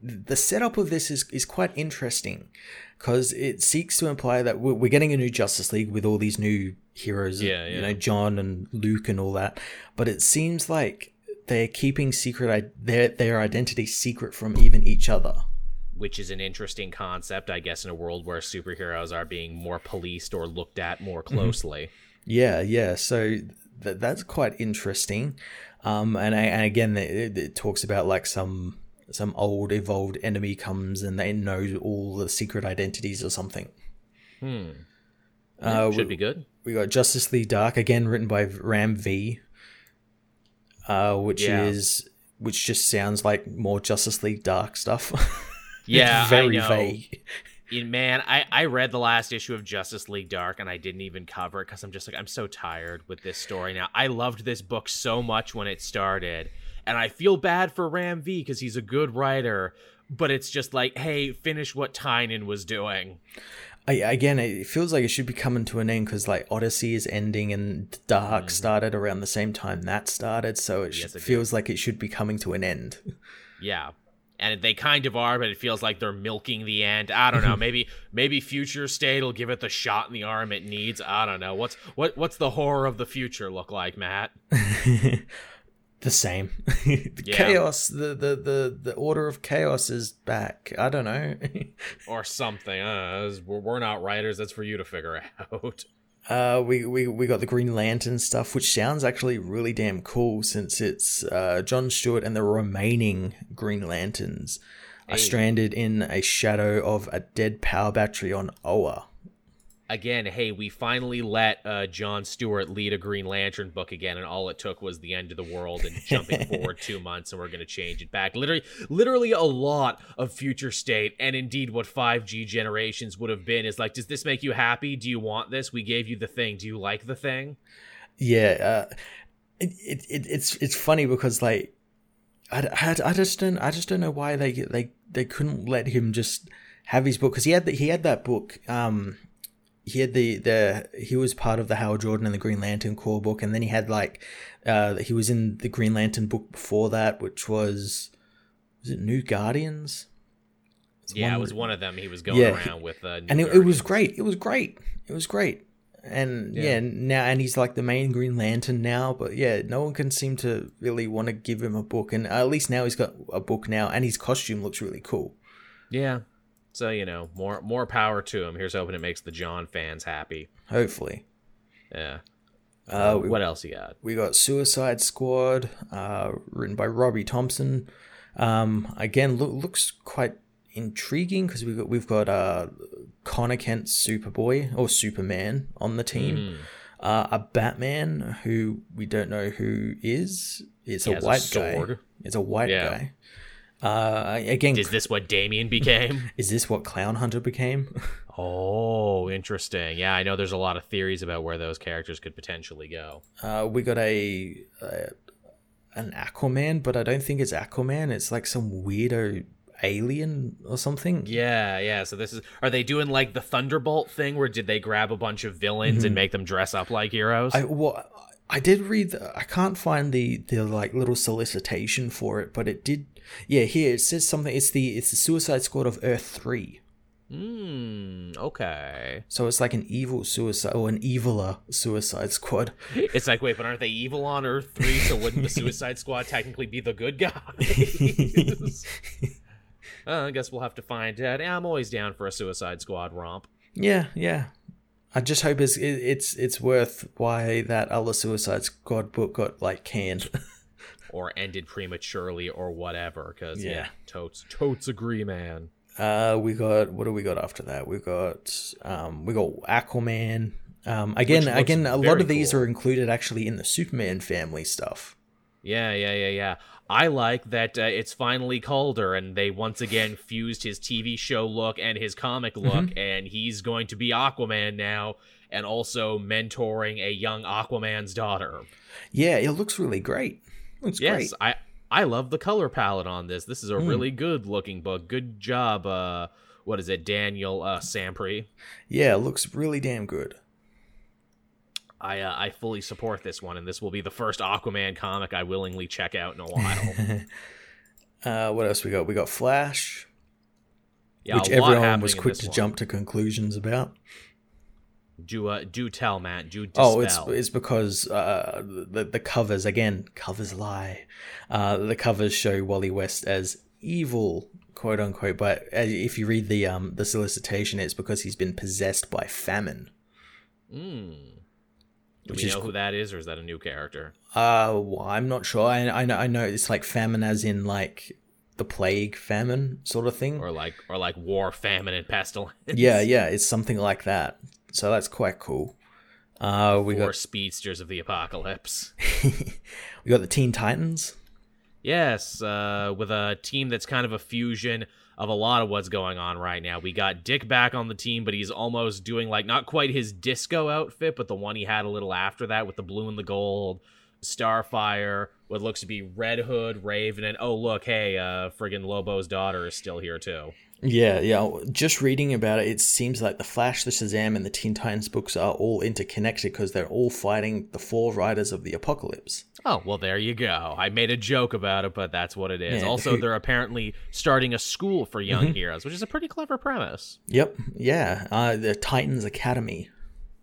the setup of this is is quite interesting because it seeks to imply that we're, we're getting a new Justice League with all these new heroes, yeah, yeah. you know, John and Luke and all that. But it seems like they're keeping secret their their identity secret from even each other which is an interesting concept, I guess, in a world where superheroes are being more policed or looked at more mm-hmm. closely. Mm-hmm. Yeah, yeah. So th- that's quite interesting. Um, and, and again, it, it, talks about like some some old evolved enemy comes and they know all the secret identities or something. Hmm. Uh, should we, be good. We got Justice League Dark again, written by Ram V, uh, which yeah. is which just sounds like more Justice League Dark stuff. (laughs) Yeah, very vague. Man, I, I read the last issue of Justice League Dark and I didn't even cover it because I'm just like, I'm so tired with this story now. I loved this book so much when it started, and I feel bad for Ram V because he's a good writer, but it's just like, hey, finish what Tynion was doing. I, again, it feels like it should be coming to an end because like Odyssey is ending and Dark mm. started around the same time that started, so it, yes, it feels did. like it should be coming to an end. (laughs) Yeah, and they kind of are, but it feels like they're milking the end. I don't know. (laughs) maybe maybe future state will give it the shot in the arm it needs. I don't know. What's what what's the horror of the future look like, Matt? (laughs) the same. (laughs) the yeah. Chaos, the, the the the order of chaos is back. I don't know. (laughs) or something. Uh, we're not writers. That's for you to figure (laughs) out. Uh, we, we, we got the Green Lantern stuff, which sounds actually really damn cool since it's uh, John Stewart and the remaining Green Lanterns hey. are stranded in a shadow of a dead power battery on Oa again, hey, we finally let uh, John Stewart lead a Green Lantern book again, and all it took was the end of the world and jumping (laughs) forward two months, and we're going to change it back. Literally, literally a lot of future state, and indeed what 5G generations would have been is like, does this make you happy? Do you want this? We gave you the thing. Do you like the thing? Yeah, uh, it, it, it, it's it's funny because like. I, I, I just don't I just don't know why they they they couldn't let him just have his book because he had the, he had that book um he had the the he was part of the Hal Jordan and the Green Lantern Corps book, and then he had like uh he was in the Green Lantern book before that, which was was it New Guardians? It's yeah, it was one of them. He was going yeah, around with, uh, and it, it, was great. It was great. It was great. And yeah. yeah, now and he's like the main Green Lantern now, but yeah, no one can seem to really want to give him a book, and at least now he's got a book now, and his costume looks really cool. Yeah, so you know, more more power to him. Here's hoping it makes the John fans happy. Hopefully. Yeah. Uh, we, what else you got? We got Suicide Squad, uh, written by Robbie Thompson. Um, again, look, looks quite intriguing because we've got we've got uh, Conner Kent Superboy or Superman on the team. Mm. Uh, a Batman who we don't know who is. It's a white a guy. It's a white yeah. guy. Uh, again, is this what Damian became? (laughs) is this what Clown Hunter became? (laughs) oh, interesting. Yeah, I know there's a lot of theories about where those characters could potentially go. Uh, we got a, a an Aquaman, but I don't think it's Aquaman. It's like some weirdo alien or something. Yeah, yeah. So this is are they doing like the Thunderbolt thing where did they grab a bunch of villains mm-hmm. and make them dress up like heroes? I well, I did read the, I can't find the the like little solicitation for it, but it did yeah, here it says something. It's the it's the Suicide Squad of Earth Three. Hmm. Okay. So it's like an evil suicide or an eviler Suicide Squad. (laughs) It's like, wait, but aren't they evil on Earth Three? So wouldn't the Suicide Squad technically be the good guys? (laughs) uh, I guess we'll have to find out. I'm always down for a Suicide Squad romp. Yeah, yeah. I just hope it's it's it's worth why that other Suicide Squad book got like canned. (laughs) or ended prematurely or whatever. Because yeah. yeah, totes totes agree, man. Uh, we got what do we got after that? We got um, we got Aquaman. Um, again, again, a lot of these cool. are included actually in the Superman family stuff. Yeah, yeah, yeah, yeah. I like that uh, it's finally Kaldur, and they once again (laughs) fused his TV show look and his comic look, and he's going to be Aquaman now, and also mentoring a young Aquaman's daughter. Yeah, it looks really great. Looks yes, great. I I love the color palette on this. This is a really good looking book. Good job. Uh, what is it, Daniel uh, Sampere? Yeah, it looks really damn good. I uh, I fully support this one, and this will be the first Aquaman comic I willingly check out in a while. (laughs) Uh, what else we got? We got Flash, yeah, which everyone was quick to one. jump to conclusions about. Do uh, do tell, Matt. Do dispel. Oh, it's it's because uh, the the covers again covers lie. Uh, the covers show Wally West as evil, quote unquote. But if you read the um the solicitation, it's because he's been possessed by famine. Mm. Do Which we know co- who that is, or is that a new character? Uh, well, I'm not sure. I I know I know it's like famine as in like the plague famine sort of thing. Or like or like war, famine, and pestilence? Yeah, yeah, it's something like that. So that's quite cool. Uh, we Four got speedsters of the apocalypse. (laughs) we got the Teen Titans. Yes, uh, with a team that's kind of a fusion of a lot of what's going on right now. We got Dick back on the team, but he's almost doing like not quite his disco outfit, but the one he had a little after that with the blue and the gold, Starfire, what looks to be Red Hood, Raven, and oh look, hey, uh, friggin' Lobo's daughter is still here too. Yeah, yeah. Just reading about it, it seems like the Flash, the Shazam, and the Teen Titans books are all interconnected because they're all fighting the four riders of the apocalypse. Oh, well, there you go. I made a joke about it, but that's what it is. Yeah, also, (laughs) they're apparently starting a school for young heroes, which is a pretty clever premise. Yep, yeah. Uh, the Titans Academy.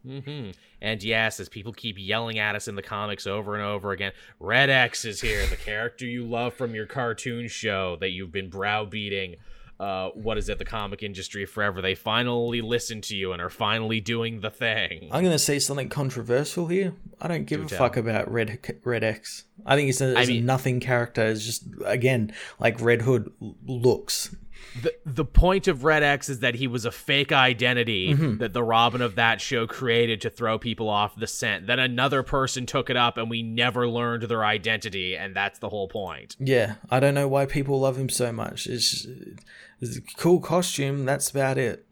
hmm And yes, as people keep yelling at us in the comics over and over again, Red X is here, the character you love from your cartoon show that you've been browbeating. Uh, what is it? The comic industry forever. They finally listen to you and are finally doing the thing. I'm gonna say something controversial here. I don't give Do a tell. fuck about Red Red X. I think it's a, I it's a mean- nothing character. It's just again like Red Hood looks. The the point of Red X is that he was a fake identity mm-hmm. that the Robin of that show created to throw people off the scent. Then another person took it up and we never learned their identity, and that's the whole point. Yeah, I don't know why people love him so much. It's, it's a cool costume. That's about it.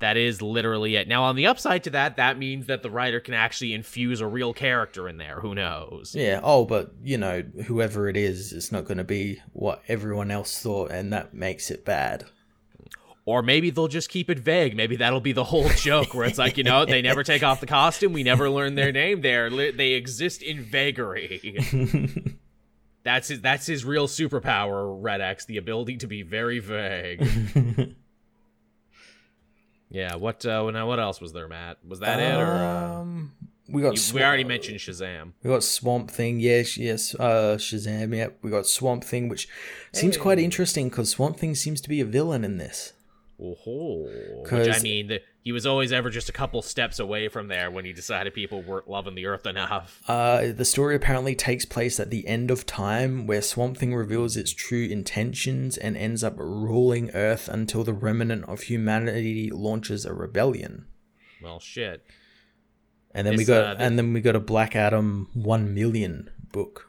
That is literally it. Now, on the upside to that, that means that the writer can actually infuse a real character in there. Who knows? Yeah. Oh, but you know, whoever it is, it's not going to be what everyone else thought, and that makes it bad. Or maybe they'll just keep it vague. Maybe that'll be the whole joke, where it's like, you know, they never take off the costume. We never learn their name. They're li- they exist in vagary. (laughs) that's his. That's his real superpower, Red X, the ability to be very vague. (laughs) yeah. What? Uh, now, what else was there, Matt? Was that it, or uh, um, we got you- we already mentioned Shazam? we got Swamp Thing. Yes, yes. Uh, Shazam. Yep. We got Swamp Thing, which seems quite interesting because Swamp Thing seems to be a villain in this. Oh, which I 'Cause- mean, the, he was always ever just a couple steps away from there when he decided people weren't loving the Earth enough. Uh, the story apparently takes place at the end of time, where Swamp Thing reveals its true intentions and ends up ruling Earth until the remnant of humanity launches a rebellion. Well, shit. And then we got, uh, thi- and then we got a Black Adam one million book.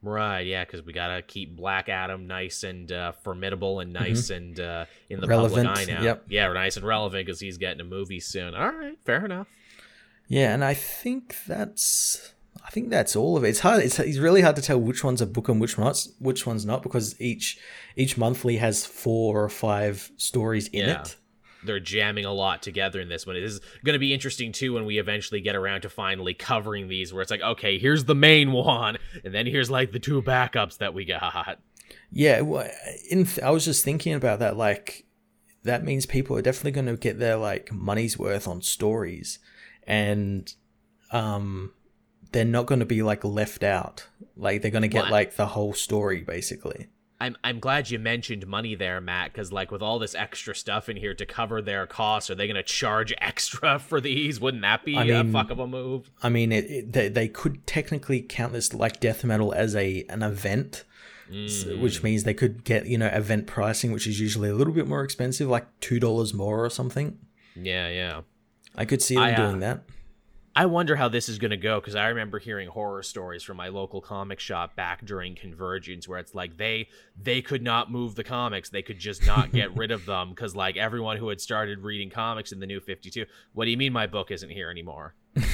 Right, yeah, because we gotta keep Black Adam nice and uh, formidable and nice and uh, in the Mm-hmm. Relevant, public eye now. yep. Yeah, nice and relevant because he's getting a movie soon. All right, fair enough. Yeah, and I think that's, I think that's all of it. It's hard. It's, it's really hard to tell which one's a book and which one's which one's not, because each each monthly has four or five stories in Yeah. it. They're jamming a lot together in this one. It is going to be interesting too when we eventually get around to finally covering these, where it's like, okay, here's the main one, and then here's like the two backups that we got. Yeah, well, in th- I was just thinking about that. Like, that means people are definitely going to get their like money's worth on stories, and um, they're not going to be like left out. Like, they're going to get I- like the whole story basically. I'm I'm glad you mentioned money there, Matt, because like with all this extra stuff in here to cover their costs, are they going to charge (laughs) extra for these? Wouldn't that be I a mean- fuck of a move? I mean, it, it they, they could technically count this like death metal as a an event, Mm. which means they could get you know event pricing, which is usually a little bit more expensive, like two dollars more or something. Yeah, yeah. I could see them I, uh, doing that. I wonder how this is going to go because I remember hearing horror stories from my local comic shop back during Convergence, where it's like they they could not move the comics, they could just not get rid of them because like everyone who had started reading comics in the New Fifty Two, what do you mean my book isn't here anymore? (laughs)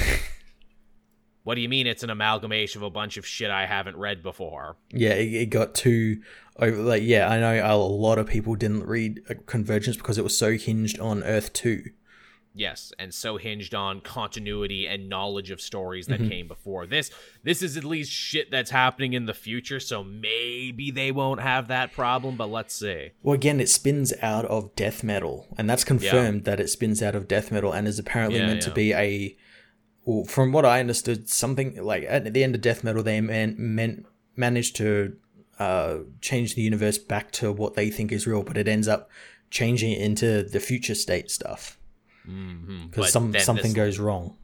what do you mean it's an amalgamation of a bunch of shit I haven't read before? Yeah, it, it got too over. Like, yeah, I know a lot of people didn't read uh, Convergence because it was so hinged on Earth Two. Yes, and so hinged on continuity and knowledge of stories that mm-hmm. came before. This this is at least shit that's happening in the future, so maybe they won't have that problem, but let's see. Well, again, it spins out of death metal, and that's confirmed yeah. that it spins out of death metal and is apparently yeah, meant yeah. to be a well, from what I understood, something like at the end of death metal, they man, man, managed to uh, change the universe back to what they think is real, but it ends up changing it into the future state stuff because mm-hmm. some something this, goes wrong.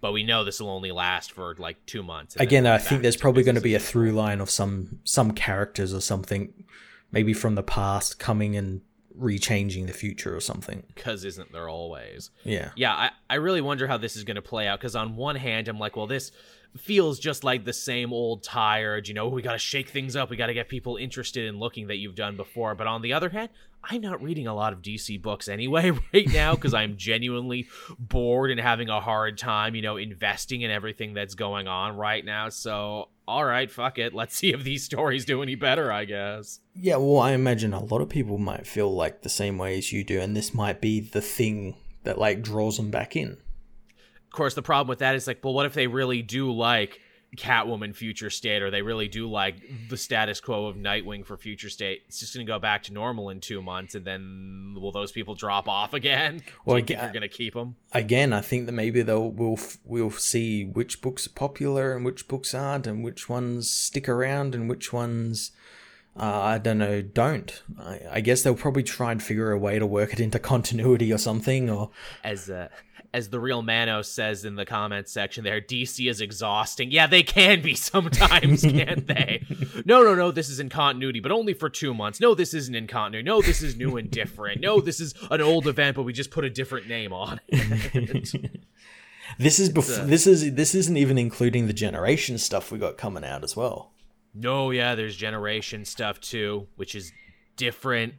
But we know this will only last for like two months. Again, I think there's probably going to be a through line of some some characters or something, maybe from the past coming and rechanging the future or something. Because isn't there always? Yeah. Yeah, I, I really wonder how this is going to play out. Because on one hand, I'm like, well, this feels just like the same old tired, you know, we got to shake things up. We got to get people interested in looking that you've done before. But on the other hand, I'm not reading a lot of DC books anyway (laughs) right now because I'm genuinely bored and having a hard time, you know, investing in everything that's going on right now. So, all right, fuck it. Let's (laughs) see if these stories do any better, I guess. Yeah, well, I imagine a lot of people might feel like the same way as you do, and this might be the thing that like draws them back in of course, the problem with that is like, well, what if they really do like Catwoman Future State, or they really do like the status quo of Nightwing for Future State? It's just going to go back to normal in two months, and then will those people drop off again? (laughs) Well, again, you're going to keep them again. I think that maybe they'll we'll we'll see which books are popular and which books aren't, and which ones stick around and which ones. Uh, I don't know, don't. I, I, guess they'll probably try and figure a way to work it into continuity or something, or as uh, as the real Manos says in the comments section there, DC is exhausting. Yeah, they can be (laughs) sometimes, can't they? No, no, no, this is in continuity, but only for two months. No, this isn't in continuity. No, this is new and different. No, this is an old event, but we just put a different name on it. (laughs) this is before. this is this isn't even including the generation stuff we got coming out as well. No, yeah, there's generation stuff too, which is different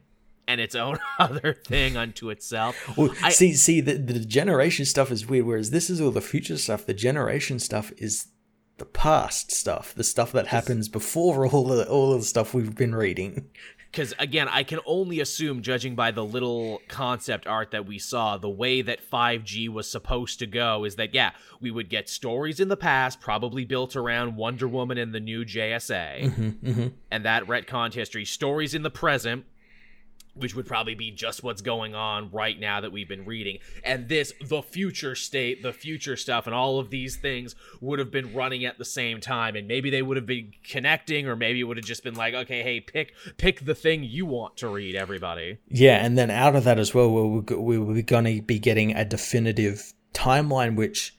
and its own (laughs) other thing unto itself. Well, I, see, see, the, the generation stuff is weird, whereas this is all the future stuff. The generation stuff is the past stuff, the stuff that happens before all the all of the stuff we've been reading. (laughs) Because again, I can only assume, judging by the little concept art that we saw, the way that 5G was supposed to go is that yeah, we would get stories in the past, probably built around Wonder Woman and the new JSA, mm-hmm, mm-hmm. and that retconned history. Stories in the present, which would probably be just what's going on right now that we've been reading. And this, the future state, the future stuff, and all of these things would have been running at the same time. And maybe they would have been connecting, or maybe it would have just been like, okay, hey, pick pick the thing you want to read, everybody. Yeah, and then out of that as well, we we're going to be getting a definitive timeline, which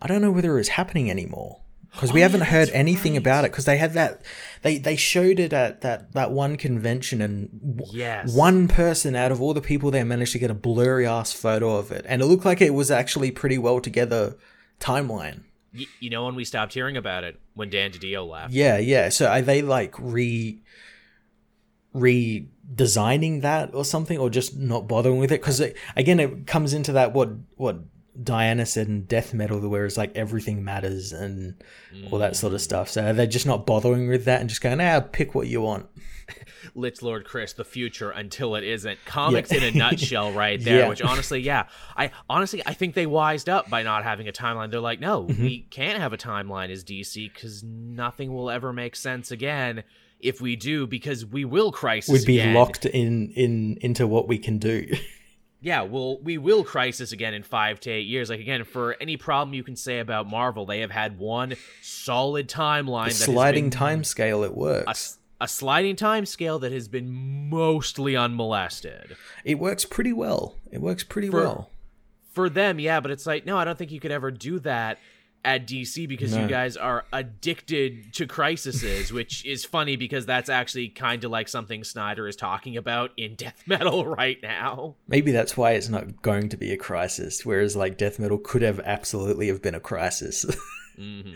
I don't know whether it's happening anymore because oh, we haven't yeah, heard anything right. about it because they had that they they showed it at that that one convention and yes. one person out of all the people there managed to get a blurry ass photo of it. And it looked like it was actually pretty well together timeline. Y- you know when we stopped hearing about it when dan didio left. Yeah yeah. So are they like re redesigning that or something or just not bothering with it? Because again it comes into that what what Diana said in death metal, where it's like everything matters and all that sort of mm. stuff. So they're just not bothering with that and just going, ah, pick what you want. (laughs) Lich Lord Chris, the future until it isn't. Comics yeah. in a nutshell, (laughs) right there. Yeah. Which honestly, yeah, I honestly I think they wised up by not having a timeline. They're like, no, mm-hmm. we can't have a timeline as DC because nothing will ever make sense again if we do because we will crisis. We'd be again. locked in in into what we can do. (laughs) yeah, well, we will crisis again in five to eight years. Like again, for any problem you can say about Marvel, they have had one solid timeline. The sliding time scale, it works. A, a sliding time scale that has been mostly unmolested. It works pretty well. It works pretty for, well for them. Yeah, but it's like no, I don't think you could ever do that at DC because No. you guys are addicted to crises, (laughs) which is funny because that's actually kind of like something Snyder is talking about in death metal (laughs) right now. Maybe that's why it's not going to be a crisis, whereas like death metal could have absolutely have been a crisis. (laughs) hmm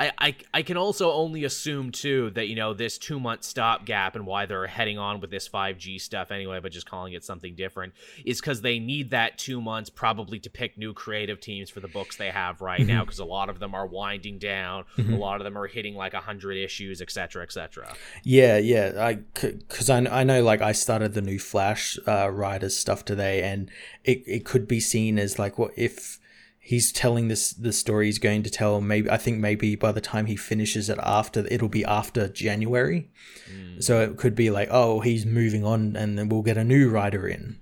I, I I can also only assume too that you know this two month stopgap and why they're heading on with this five G stuff anyway, but just calling it something different is because they need that two months probably to pick new creative teams for the books they have right now because a lot of them are winding down, a lot of them are hitting like a hundred issues, etc. etc. yeah, yeah, I because I, I know like I started the new Flash uh, Riders stuff today, and it it could be seen as like what if he's telling this the story he's going to tell maybe i think maybe by the time he finishes it after it'll be after january hmm. so it could be like oh he's moving on and then we'll get a new writer in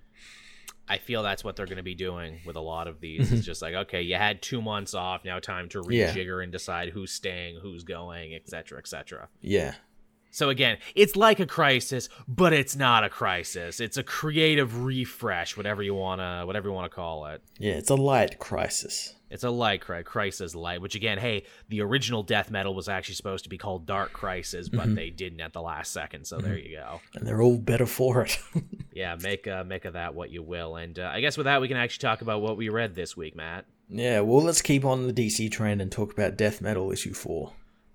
I feel that's what they're going to be doing with a lot of these. It's (laughs) just like, okay, you had two months off, now time to Yeah. rejigger and decide who's staying, who's going, etc., etc. yeah So again, it's like a crisis, but it's not a crisis. It's a creative refresh, whatever you wanna, whatever you wanna call it. yeah it's a light crisis It's a light cri- crisis light, which again, hey, the original death metal was actually supposed to be called Dark Crisis, but they didn't at the last second. So there you go. and they're all better for it (laughs) Yeah, make uh, make of that what you will. And uh, I guess with that, we can actually talk about what we read this week, Matt. yeah well let's keep on the dc trend and talk about death metal issue 4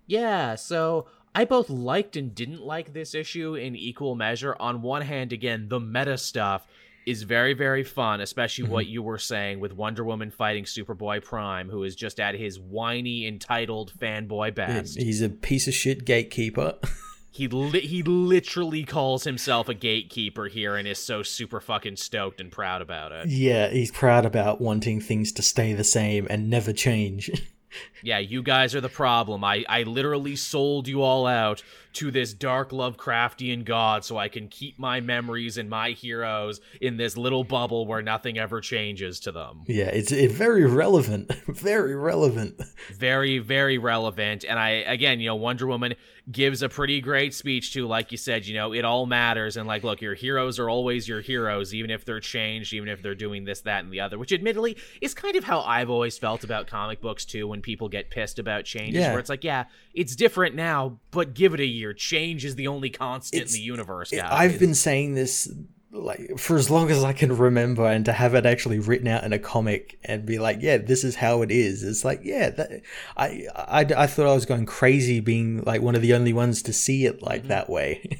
Yeah, so I both liked and didn't like this issue in equal measure. On one hand, again, the meta stuff is very, very fun, especially what mm-hmm. you were saying with Wonder Woman fighting Superboy Prime, who is just at his whiny, entitled fanboy best. he's a piece of shit gatekeeper (laughs) He li- he literally calls himself a gatekeeper here and is so super fucking stoked and proud about it. yeah he's proud about wanting things to stay the same and never change (laughs) Yeah, you guys are the problem. I, I literally sold you all out to this dark Lovecraftian god so I can keep my memories and my heroes in this little bubble where nothing ever changes to them. Yeah, it's it's very relevant. (laughs) Very relevant. Very, very relevant. And I, again, you know, Wonder Woman gives a pretty great speech to, like you said, you know, it all matters. And like, look, your heroes are always your heroes, even if they're changed, even if they're doing this, that, and the other, which admittedly is kind of how I've always felt about comic books too when people get pissed about changes, Yeah. where it's like, yeah, it's different now, but give it a year. Change is the only constant It's- in the universe, It- I've been saying this like for as long as I can remember, and to have it actually written out in a comic and be like, yeah, this is how it is. It's like, yeah, that, I, I I thought I was going crazy being like one of the only ones to see it like mm-hmm. that way.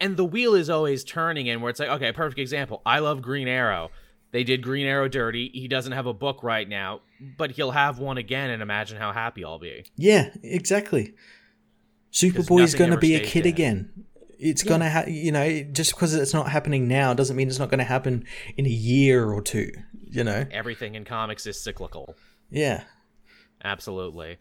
And the wheel is always turning and where it's like okay perfect example i love green arrow they did green arrow dirty he doesn't have a book right now but he'll have one again and imagine how happy i'll be yeah, exactly. Superboy's going to be a kid dead. again. It's gonna ha- you know, just because it's not happening now doesn't mean it's not going to happen in a year or two. You know, everything in comics is cyclical yeah. absolutely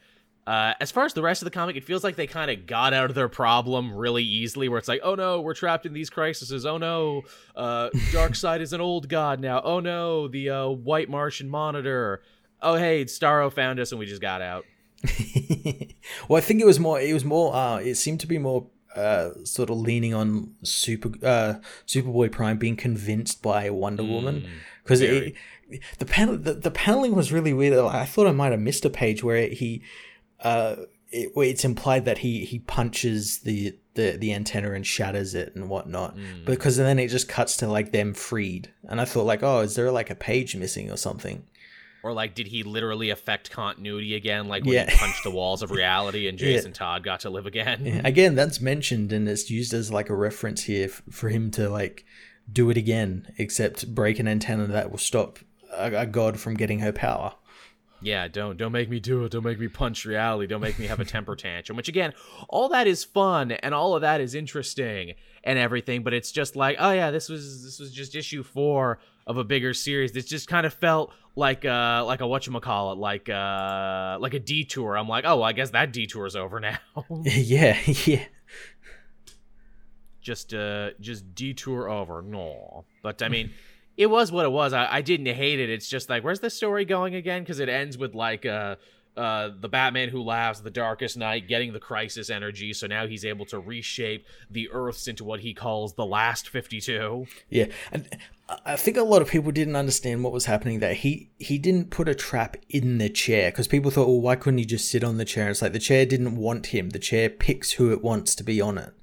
uh, as far as the rest of the comic, it feels like they kind of got out of their problem really easily. Where it's like, oh no, we're trapped in these crises. Oh no, uh, (laughs) Side is an old god now. Oh no, the uh, White Martian Monitor. Oh hey, Starro found us and we just got out. (laughs) well, I think it was more. It was more. Uh, it seemed to be more uh, sort of leaning on Super uh, Superboy Prime being convinced by Wonder Woman. Because the panel the, the paneling was really weird. I thought I might have missed a page where he uh, it, where it's implied that he he punches the. The, the antenna and shatters it and whatnot. Because then it just cuts to like them freed. And I thought like oh is there like a page missing or something Or like, did he literally affect continuity again? Like when Yeah. he punched the walls of reality and (laughs) Yeah. Jason Todd got to live again? Yeah, again, that's mentioned and it's used as like a reference here f- for him to like do it again, except break an antenna that will stop a, a god from getting her power. Yeah, don't don't make me do it. Don't make me punch reality. Don't make me have a temper (laughs) tantrum. Which again, all that is fun and all of that is interesting and everything. But it's just like, oh yeah, this was this was just issue four of a bigger series. This just kind of felt like uh like a whatchamacallit, like uh like a detour. I'm like, oh, well, I guess that detour's over now. (laughs) yeah, yeah. just uh just detour over no but i mean it was what it was i, I didn't hate it it's just like where's the story going again because it ends with like uh uh, the Batman who laughs, the Darkest Knight, getting the crisis energy. So now he's able to reshape the Earths into what he calls the last 52. Yeah, and I think a lot of people didn't understand what was happening there. He he didn't put a trap in the chair because people thought, well, why couldn't he just sit on the chair? It's like the chair didn't want him. The chair picks who it wants to be on it.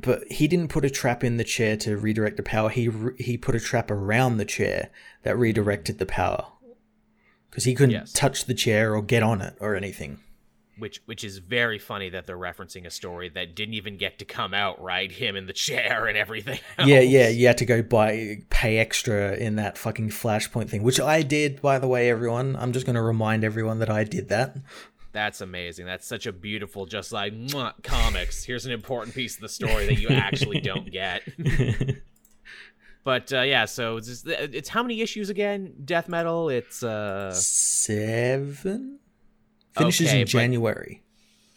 But he didn't put a trap in the chair to redirect the power. He he put a trap around the chair that redirected the power because he couldn't Yes. touch the chair or get on it or anything. Which, which is very funny that they're referencing a story that didn't even get to come out, right? Him in the chair and everything. (laughs) Yeah, else. yeah, you had to go buy pay extra in that fucking flashpoint thing, which I did, by the way, everyone. I'm just gonna remind everyone that I did that. That's amazing. That's such a beautiful, just like comics. Here's an important piece of the story that you actually don't (laughs) get. (laughs) but uh, yeah, so it's, just, it's how many issues again? Death metal. It's uh Seven finishes Okay, in but- January.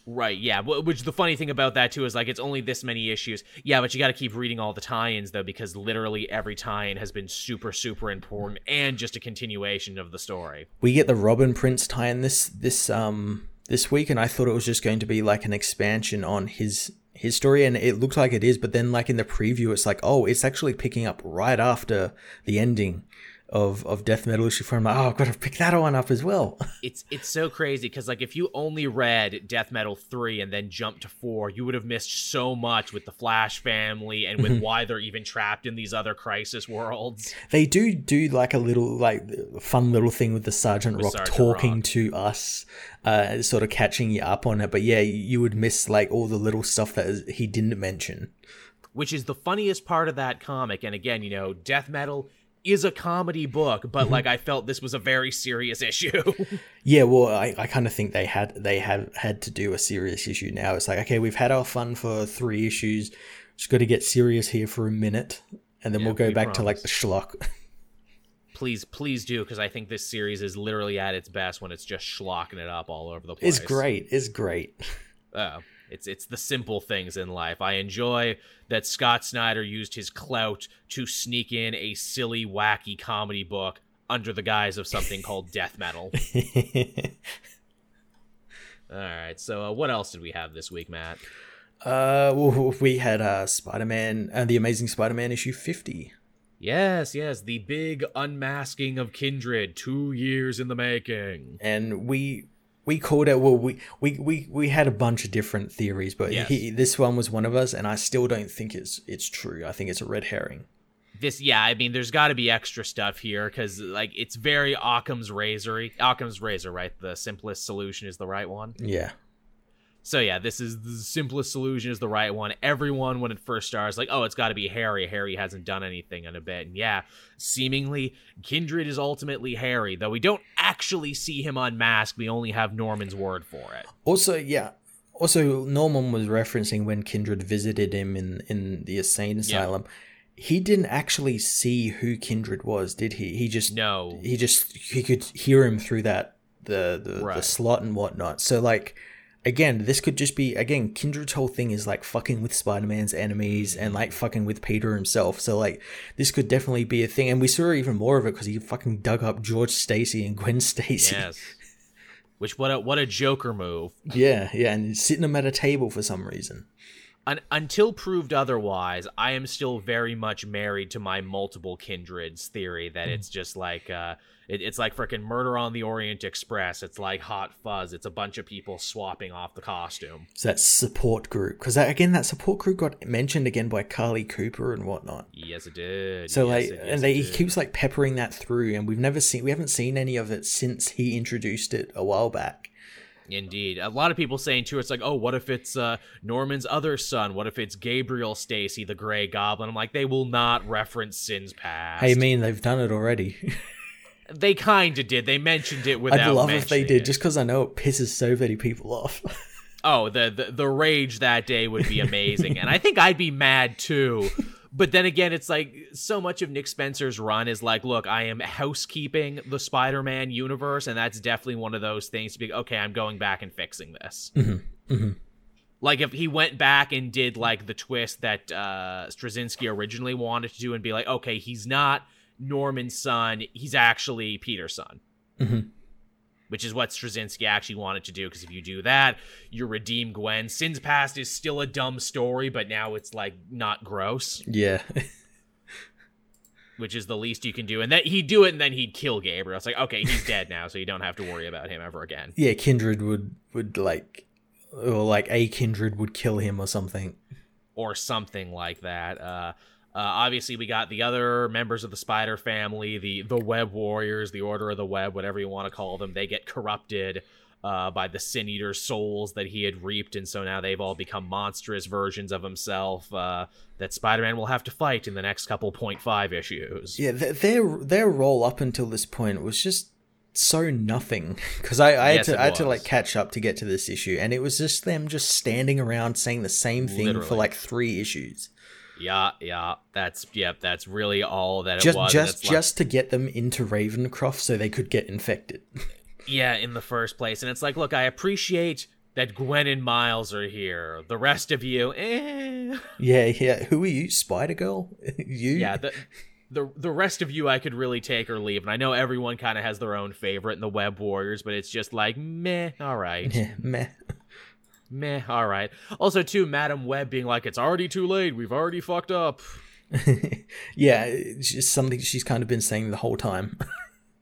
right, yeah. Which the funny thing about that too is like it's only this many issues. Yeah, but you got to keep reading all the tie-ins though because literally every tie-in has been super, super important and just a continuation of the story. We get the Robin Prince tie-in this this um this week, and I thought it was just going to be like an expansion on his his story, and it looks like it is. But then, like in the preview, it's like, oh, it's actually picking up right after the ending of of Death Metal issue four. I'm like, oh, I've got to pick that one up as well. (laughs) it's it's so crazy because like if you only read Death Metal three and then jumped to four, you would have missed so much with the Flash family and with why they're even trapped in these other crisis worlds. They do do like a little like fun little thing with the Sergeant With Rock Sergeant talking Rock. to us, uh, sort of catching you up on it. But yeah, you would miss like all the little stuff that he didn't mention. which is the funniest part of that comic. And again, you know, Death Metal is a comedy book, but mm-hmm. like I felt this was a very serious issue. (laughs) Yeah, well, I, I kind of think they had they had had to do a serious issue now. It's like okay, we've had our fun for three issues, just got to get serious here for a minute, and then Yeah, we'll go we back to like the schlock. please, please do, because I think this series is literally at its best when it's just schlocking it up all over the place. it's great. It's great. Oh, it's it's the simple things in life. I enjoy that Scott Snyder used his clout to sneak in a silly, wacky comedy book under the guise of something (laughs) called death metal. (laughs) All right, so uh, what else did we have this week, Matt? uh, well, we had uh Spider Man and the Amazing Spider Man issue fifty. Yes, yes, the big unmasking of Kindred, two years in the making. and we we called it well we we we, we had a bunch of different theories but Yes. he, this one was one of us and i still don't think it's it's true i think it's a red herring This, yeah, I mean, there's got to be extra stuff here because, like, it's very Occam's razor. Occam's razor, right? The simplest solution is the right one. yeah So yeah, this is the simplest solution is the right one. Everyone when it first starts like, "Oh, it's got to be Harry. Harry hasn't done anything in a bit." And yeah, seemingly Kindred is ultimately Harry, though we don't actually see him unmasked. We only have Norman's word for it. also yeah also norman was referencing when kindred visited him in in the insane asylum he didn't actually see who kindred was did he he just No. he just he could hear him through that the the, the slot and whatnot so like again this could just be again kindred's whole thing is like fucking with spider-man's enemies and like fucking with peter himself so like this could definitely be a thing and we saw even more of it because he fucking dug up george stacy and gwen stacy Yes. Which what a what a Joker move. yeah yeah and sitting them at a table for some reason Un- until proved otherwise, I am still very much married to my multiple kindreds theory that it's just like uh, it, it's like freaking Murder on the Orient Express. It's like Hot Fuzz. It's a bunch of people swapping off the costume. so that support group because that again that support group got mentioned again by carlie cooper and whatnot Yes, it did. So Yes, like, it- yes, and they, he keeps like peppering that through, and we've never seen, we haven't seen any of it since he introduced it a while back. Indeed, a lot of people saying too. It's like, oh, what if it's uh, Norman's other son? What if it's Gabriel Stacy, the Gray Goblin? I'm like, they will not reference sins past. I mean, they've done it already. (laughs) they kind of did. They mentioned it without. I'd love if they did, it. just because I know it pisses so many people off. (laughs) Oh, the, the the rage that day would be amazing, and I think I'd be mad too. But then again, it's like so much of Nick Spencer's run is like, look, I am housekeeping the Spider-Man universe, and that's definitely one of those things to be okay. I'm going back and fixing this. mhm. Like if he went back and did like the twist that uh, Straczynski originally wanted to do, and be like, okay, he's not Norman's son, he's actually Peter's son. Mhm. Which is what Straczynski actually wanted to do. Because if you do that, you redeem Gwen. Sin's Past is still a dumb story, but now it's like not gross, Yeah. which is the least you can do. And that he'd do it, and then he'd kill Gabriel. It's like, okay, he's dead now, so you don't have to worry about him ever again. yeah, Kindred would would like or like a Kindred would kill him or something. or something like that. Uh, uh, obviously, we got the other members of the Spider family, the the Web Warriors, the Order of the Web, whatever you want to call them. They get corrupted uh, by the Sin Eater souls that he had reaped, and so now they've all become monstrous versions of himself uh, that Spider Man will have to fight in the next couple point five issues. Yeah, th- their their role up until this point was just so nothing (laughs) because I, I Yes, had to I had to like catch up to get to this issue, and it was just them just standing around saying the same thing for like three issues, Yeah, yeah, that's yep, that's really all that it just was. and just like- just to get them into Ravencroft so they could get infected. Yeah, in the first place. And it's like, look, I appreciate that Gwen and Miles are here. The rest of you, eh. yeah, yeah. Who are you, Spider Girl? (laughs) you? Yeah, the the the rest of you I could really take or leave. And I know everyone kind of has their own favorite in the Web Warriors, but it's just like meh, all right. (laughs) Yeah, meh. Meh, all right. Also too, Madam Web being like, It's already too late, we've already fucked up. (laughs) yeah, it's just something she's kind of been saying the whole time. (laughs)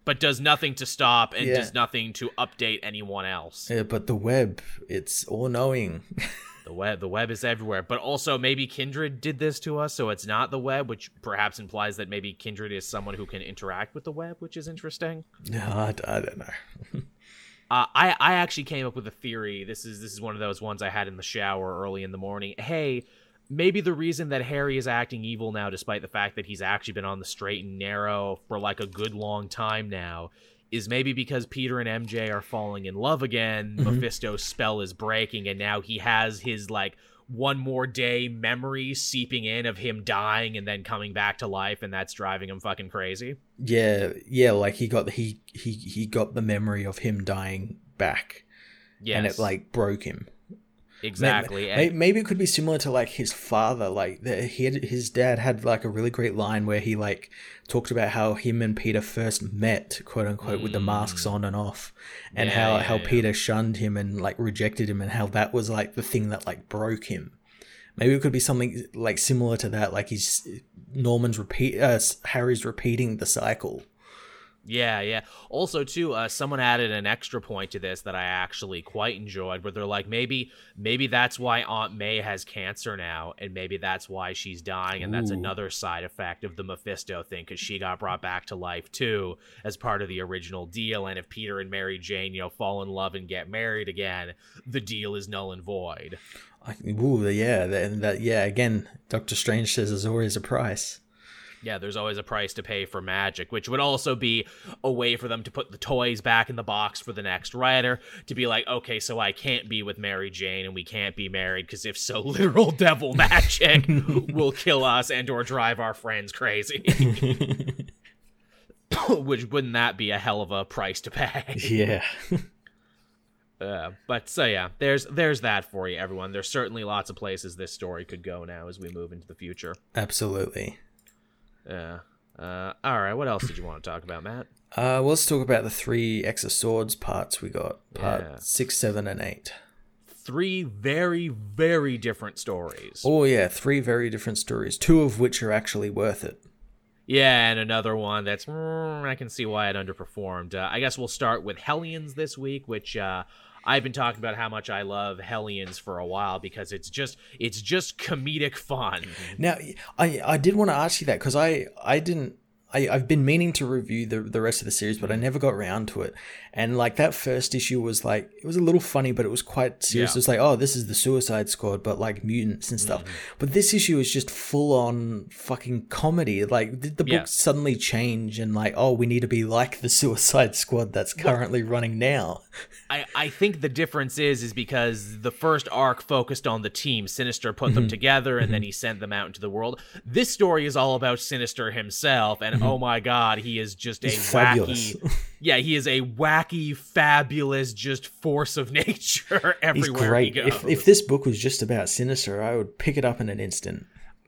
But does nothing to stop and Yeah. does nothing to update anyone else. yeah, but the web, it's all knowing. (laughs) The web the web is everywhere. But also maybe Kindred did this to us, so it's not the web, which perhaps implies that maybe Kindred is someone who can interact with the web, which is interesting. no, I don't know. Uh, I I actually came up with a theory. This is this is one of those ones I had in the shower early in the morning. Hey, maybe the reason that Harry is acting evil now, despite the fact that he's actually been on the straight and narrow for like a good long time now, is maybe because Peter and MJ are falling in love again. Mhm. Mephisto's spell is breaking, and now he has his like one more day memory seeping in of him dying and then coming back to life, and that's driving him fucking crazy. Yeah, yeah, like he got he he he got the memory of him dying back, Yes, and it like broke him. Exactly. May- and- Maybe it could be similar to like his father. Like the, he had, his dad had like a really great line where he like talked about how him and Peter first met, quote unquote, with the masks on and off, and Mm. Yeah, how yeah, how yeah. Peter shunned him and like rejected him, and how that was like the thing that like broke him. Maybe it could be something like similar to that. Like he's Norman's repeat, uh, Harry's repeating the cycle. Yeah, yeah. Also, too, uh, someone added an extra point to this that I actually quite enjoyed, where they're like, maybe, maybe that's why Aunt May has cancer now, and maybe that's why she's dying, and that's Ooh. another side effect of the Mephisto thing, because she got brought back to life too as part of the original deal. And if Peter and Mary Jane, you know, fall in love and get married again, the deal is null and void. I, ooh, yeah, and that yeah. Again, Doctor Strange says there's always a price. Yeah, there's always a price to pay for magic, which would also be a way for them to put the toys back in the box for the next writer to be like, okay, so I can't be with Mary Jane and we can't be married because if so, (laughs) literal devil magic (laughs) will kill us and or drive our friends crazy. (laughs) which wouldn't that be a hell of a price to pay? yeah. Uh, but so yeah, there's there's that for you, everyone. There's certainly lots of places this story could go now as we move into the future. Absolutely. Yeah. Uh, all right. What else did you want to talk about, Matt? Uh, well, let's talk about the three X Swords parts we got. Part Yeah. six, seven, and eight. Three very, very different stories. Oh yeah, three very different stories. Two of which are actually worth it. Yeah, and another one that's mm, I can see why it underperformed. Uh, I guess we'll start with Hellions this week, which uh, I've been talking about how much I love Hellions for a while because it's just it's just comedic fun. Mm-hmm. Now, I I did want to ask you that because I I didn't. I, I've been meaning to review the the rest of the series, but I mm-hmm. never got around to it. And like that first issue was like it was a little funny, but it was quite serious. Yeah. It's like, oh, this is the Suicide Squad, but like mutants and stuff. Mm-hmm. But this issue is just full on fucking comedy. Like, did the book Yeah. suddenly change and like, oh, we need to be like the (laughs) Suicide Squad that's currently running now? I, I think the difference is is because the first arc focused on the team. Sinister put them mm-hmm. together and then mm-hmm. he sent them out into the world. This story is all about Sinister himself, and oh my god, he is just a He's fabulous. (laughs) Yeah, he is a wacky, fabulous, just force of (laughs) nature (laughs) He's everywhere great. he goes. If, if this book was just about Sinister, I would pick it up in an instant.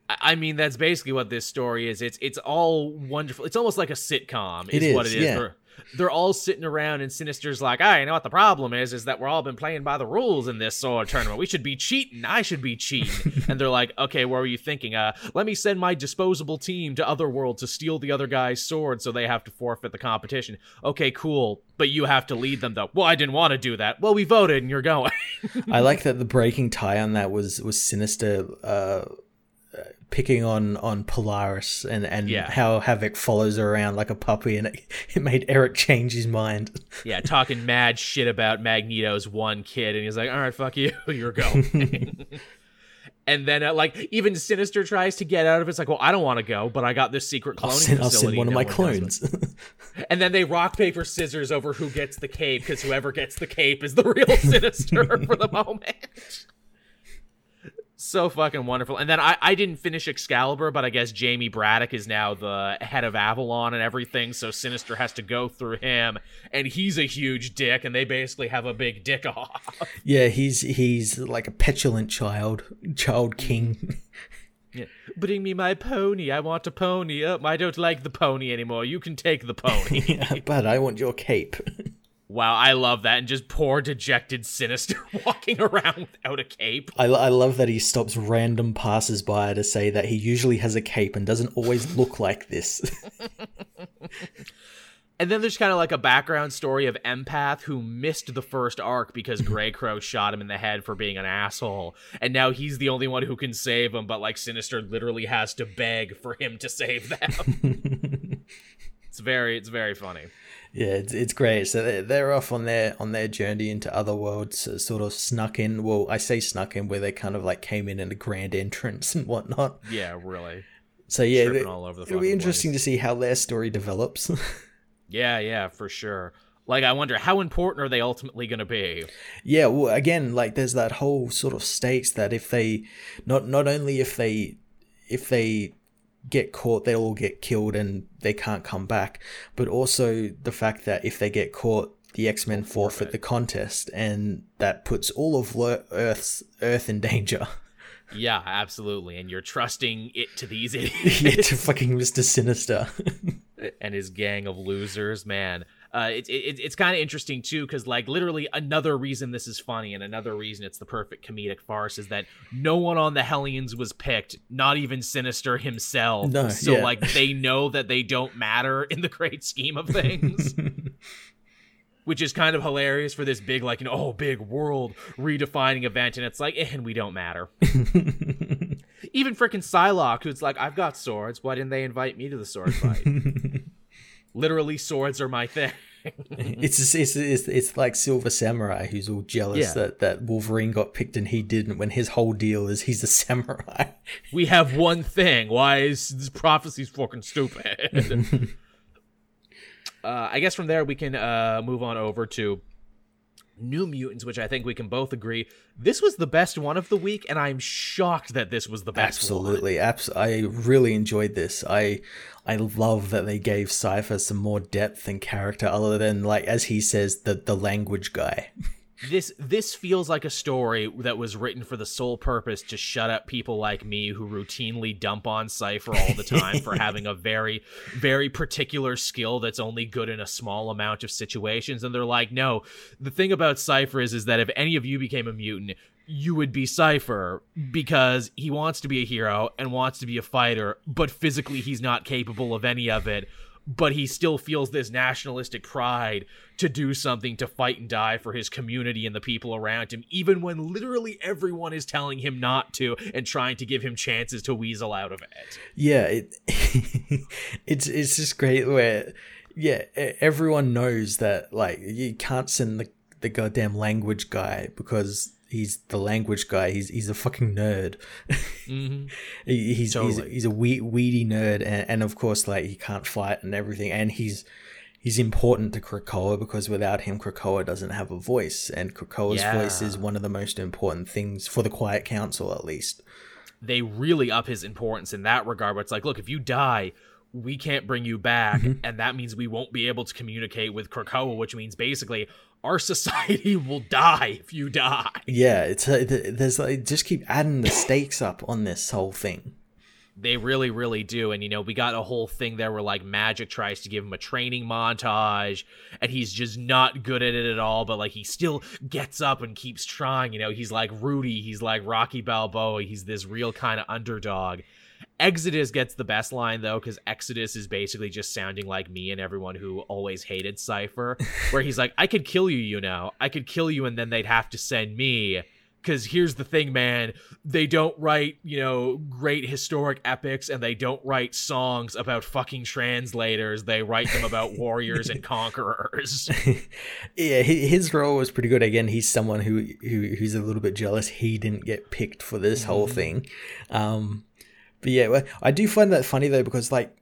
I mean, that's basically what this story is. It's it's all wonderful. It's almost like a sitcom. It is, what is, it is. yeah. For, they're all sitting around and Sinister's like, I know what the problem is, is that we're all been playing by the rules in this sword tournament. We should be cheating. I should be cheating. (laughs) and they're like, okay, what were you thinking? Uh, let me send my disposable team to Otherworld to steal the other guy's sword so they have to forfeit the competition. Okay, cool. But you have to lead them though. Well, I didn't want to do that. Well, we voted and you're going. I like that the breaking tie on that was was Sinister uh picking on on Polaris and and Yeah. how Havoc follows her around like a puppy, and it, (laughs) it made Eric change his mind. (laughs) yeah, talking mad shit about Magneto's one kid, and he's like, "All right, fuck you, (laughs) you're going." and then, uh, like, even Sinister tries to get out of it. It's like, "Well, I don't want to go, but I got this secret cloning I'll send, I'll send one of my it." clones. And then they rock paper scissors over who gets the cape because whoever gets the cape is the real Sinister for the moment. So fucking wonderful. And then I, I didn't finish Excalibur, but I guess Jamie Braddock is now the head of Avalon and everything, so Sinister has to go through him, and he's a huge dick, and they basically have a big dick off. yeah, he's he's like a petulant child, child king. (laughs) Yeah. Bring me my pony. I want a pony. Oh, I don't like the pony anymore. You can take the pony. (laughs) but I want your cape. (laughs) Wow, I love that. And just poor, dejected Sinister (laughs) walking around without a cape. I, I love that he stops random passers-by to say that he usually has a cape and doesn't always look like this. (laughs) And then there's kind of like a background story of Empath who missed the first arc because (laughs) Greycrow shot him in the head for being an asshole. And now he's the only one who can save him, but like Sinister literally has to beg for him to save them. it's very, it's very funny. Yeah, it's, it's great. So they're, they're off on their on their journey into other worlds, uh, sort of snuck in. Well, I say snuck in, where they kind of like came in in a grand entrance and whatnot. Yeah, really. So yeah, it, all over the it'll be interesting to see how their story develops. (laughs) Yeah, yeah, for sure. Like, I wonder how important are they ultimately going to be? yeah, well, again, like there's that whole sort of stakes that if they not not only if they if they get caught, they'll all get killed and they can't come back, but also the fact that if they get caught, the X Men forfeit the contest, and that puts all of Earth's Earth in danger. (laughs) Yeah, absolutely. And you're trusting it to these idiots. (laughs) (laughs) yeah, to fucking Mister Sinister. and his gang of losers, man. Uh, it, it, it's kind of interesting too, because like literally another reason this is funny and another reason it's the perfect comedic farce is that no one on the Hellions was picked, not even Sinister himself. No, so yeah. like they know that they don't matter in the great scheme of things. (laughs) Which is kind of hilarious for this big, like, you know, oh, big world redefining event, and it's like, eh, and we don't matter. (laughs) Even freaking Psylocke, who's like, I've got swords. Why didn't they invite me to the sword fight? (laughs) Literally, swords are my thing. (laughs) it's, it's it's it's like Silver Samurai, who's all jealous Yeah. that that Wolverine got picked and he didn't. When his whole deal is he's a samurai. (laughs) we have one thing. Why is this prophecy's fucking stupid? (laughs) uh, I guess from there we can uh, move on over to New Mutants, which I think we can both agree this was the best one of the week, and I'm shocked that this was the best one. Absolutely, abs- I really enjoyed this. I I love that they gave Cypher some more depth and character, other than like as he says, the the language guy. This this feels like a story that was written for the sole purpose to shut up people like me who routinely dump on Cypher all the time for (laughs) having a very very particular skill that's only good in a small amount of situations and they're like no the thing about Cypher is is that if any of you became a mutant you would be Cypher because he wants to be a hero and wants to be a fighter but physically he's not capable of any of it but he still feels this nationalistic pride to do something to fight and die for his community and the people around him, even when literally everyone is telling him not to and trying to give him chances to weasel out of it. Yeah, it (laughs) it's it's just great where yeah everyone knows that like you can't send the the goddamn language guy because he's the language guy. He's he's a fucking nerd. hmm (laughs) He- he's Totally. he's he's a wee, weedy nerd, and, and of course, like he can't fight and everything, and he's he's important to Krakoa because without him, Krakoa doesn't have a voice, and Krakoa's voice is one of the most important things for the Quiet Council, at least. They really up his importance in that regard, but it's like, look, if you die, we can't bring you back, (laughs) and that means we won't be able to communicate with Krakoa, which means basically our society (laughs) will die if you die. Yeah, it's uh, there's like just keep adding the stakes up on this whole thing. They really, really do. And, you know, we got a whole thing there where, like, Magik tries to give him a training montage, and he's just not good at it at all, but, like, he still gets up and keeps trying. You know, he's like Rudy, he's like Rocky Balboa, he's this real kind of underdog. Exodus gets the best line, though, because Exodus is basically just sounding like me and everyone who always hated Cypher, (laughs) where he's like, I could kill you, you know, I could kill you, and then they'd have to send me. Because here's the thing man. They don't write you know great historic epics and they don't write songs about fucking translators. They write them about (laughs) warriors and conquerors. (laughs) Yeah his role was pretty good. Again he's someone who, who who's a little bit jealous. He didn't get picked for this whole mm-hmm. thing. Um but yeah i do find that funny though because like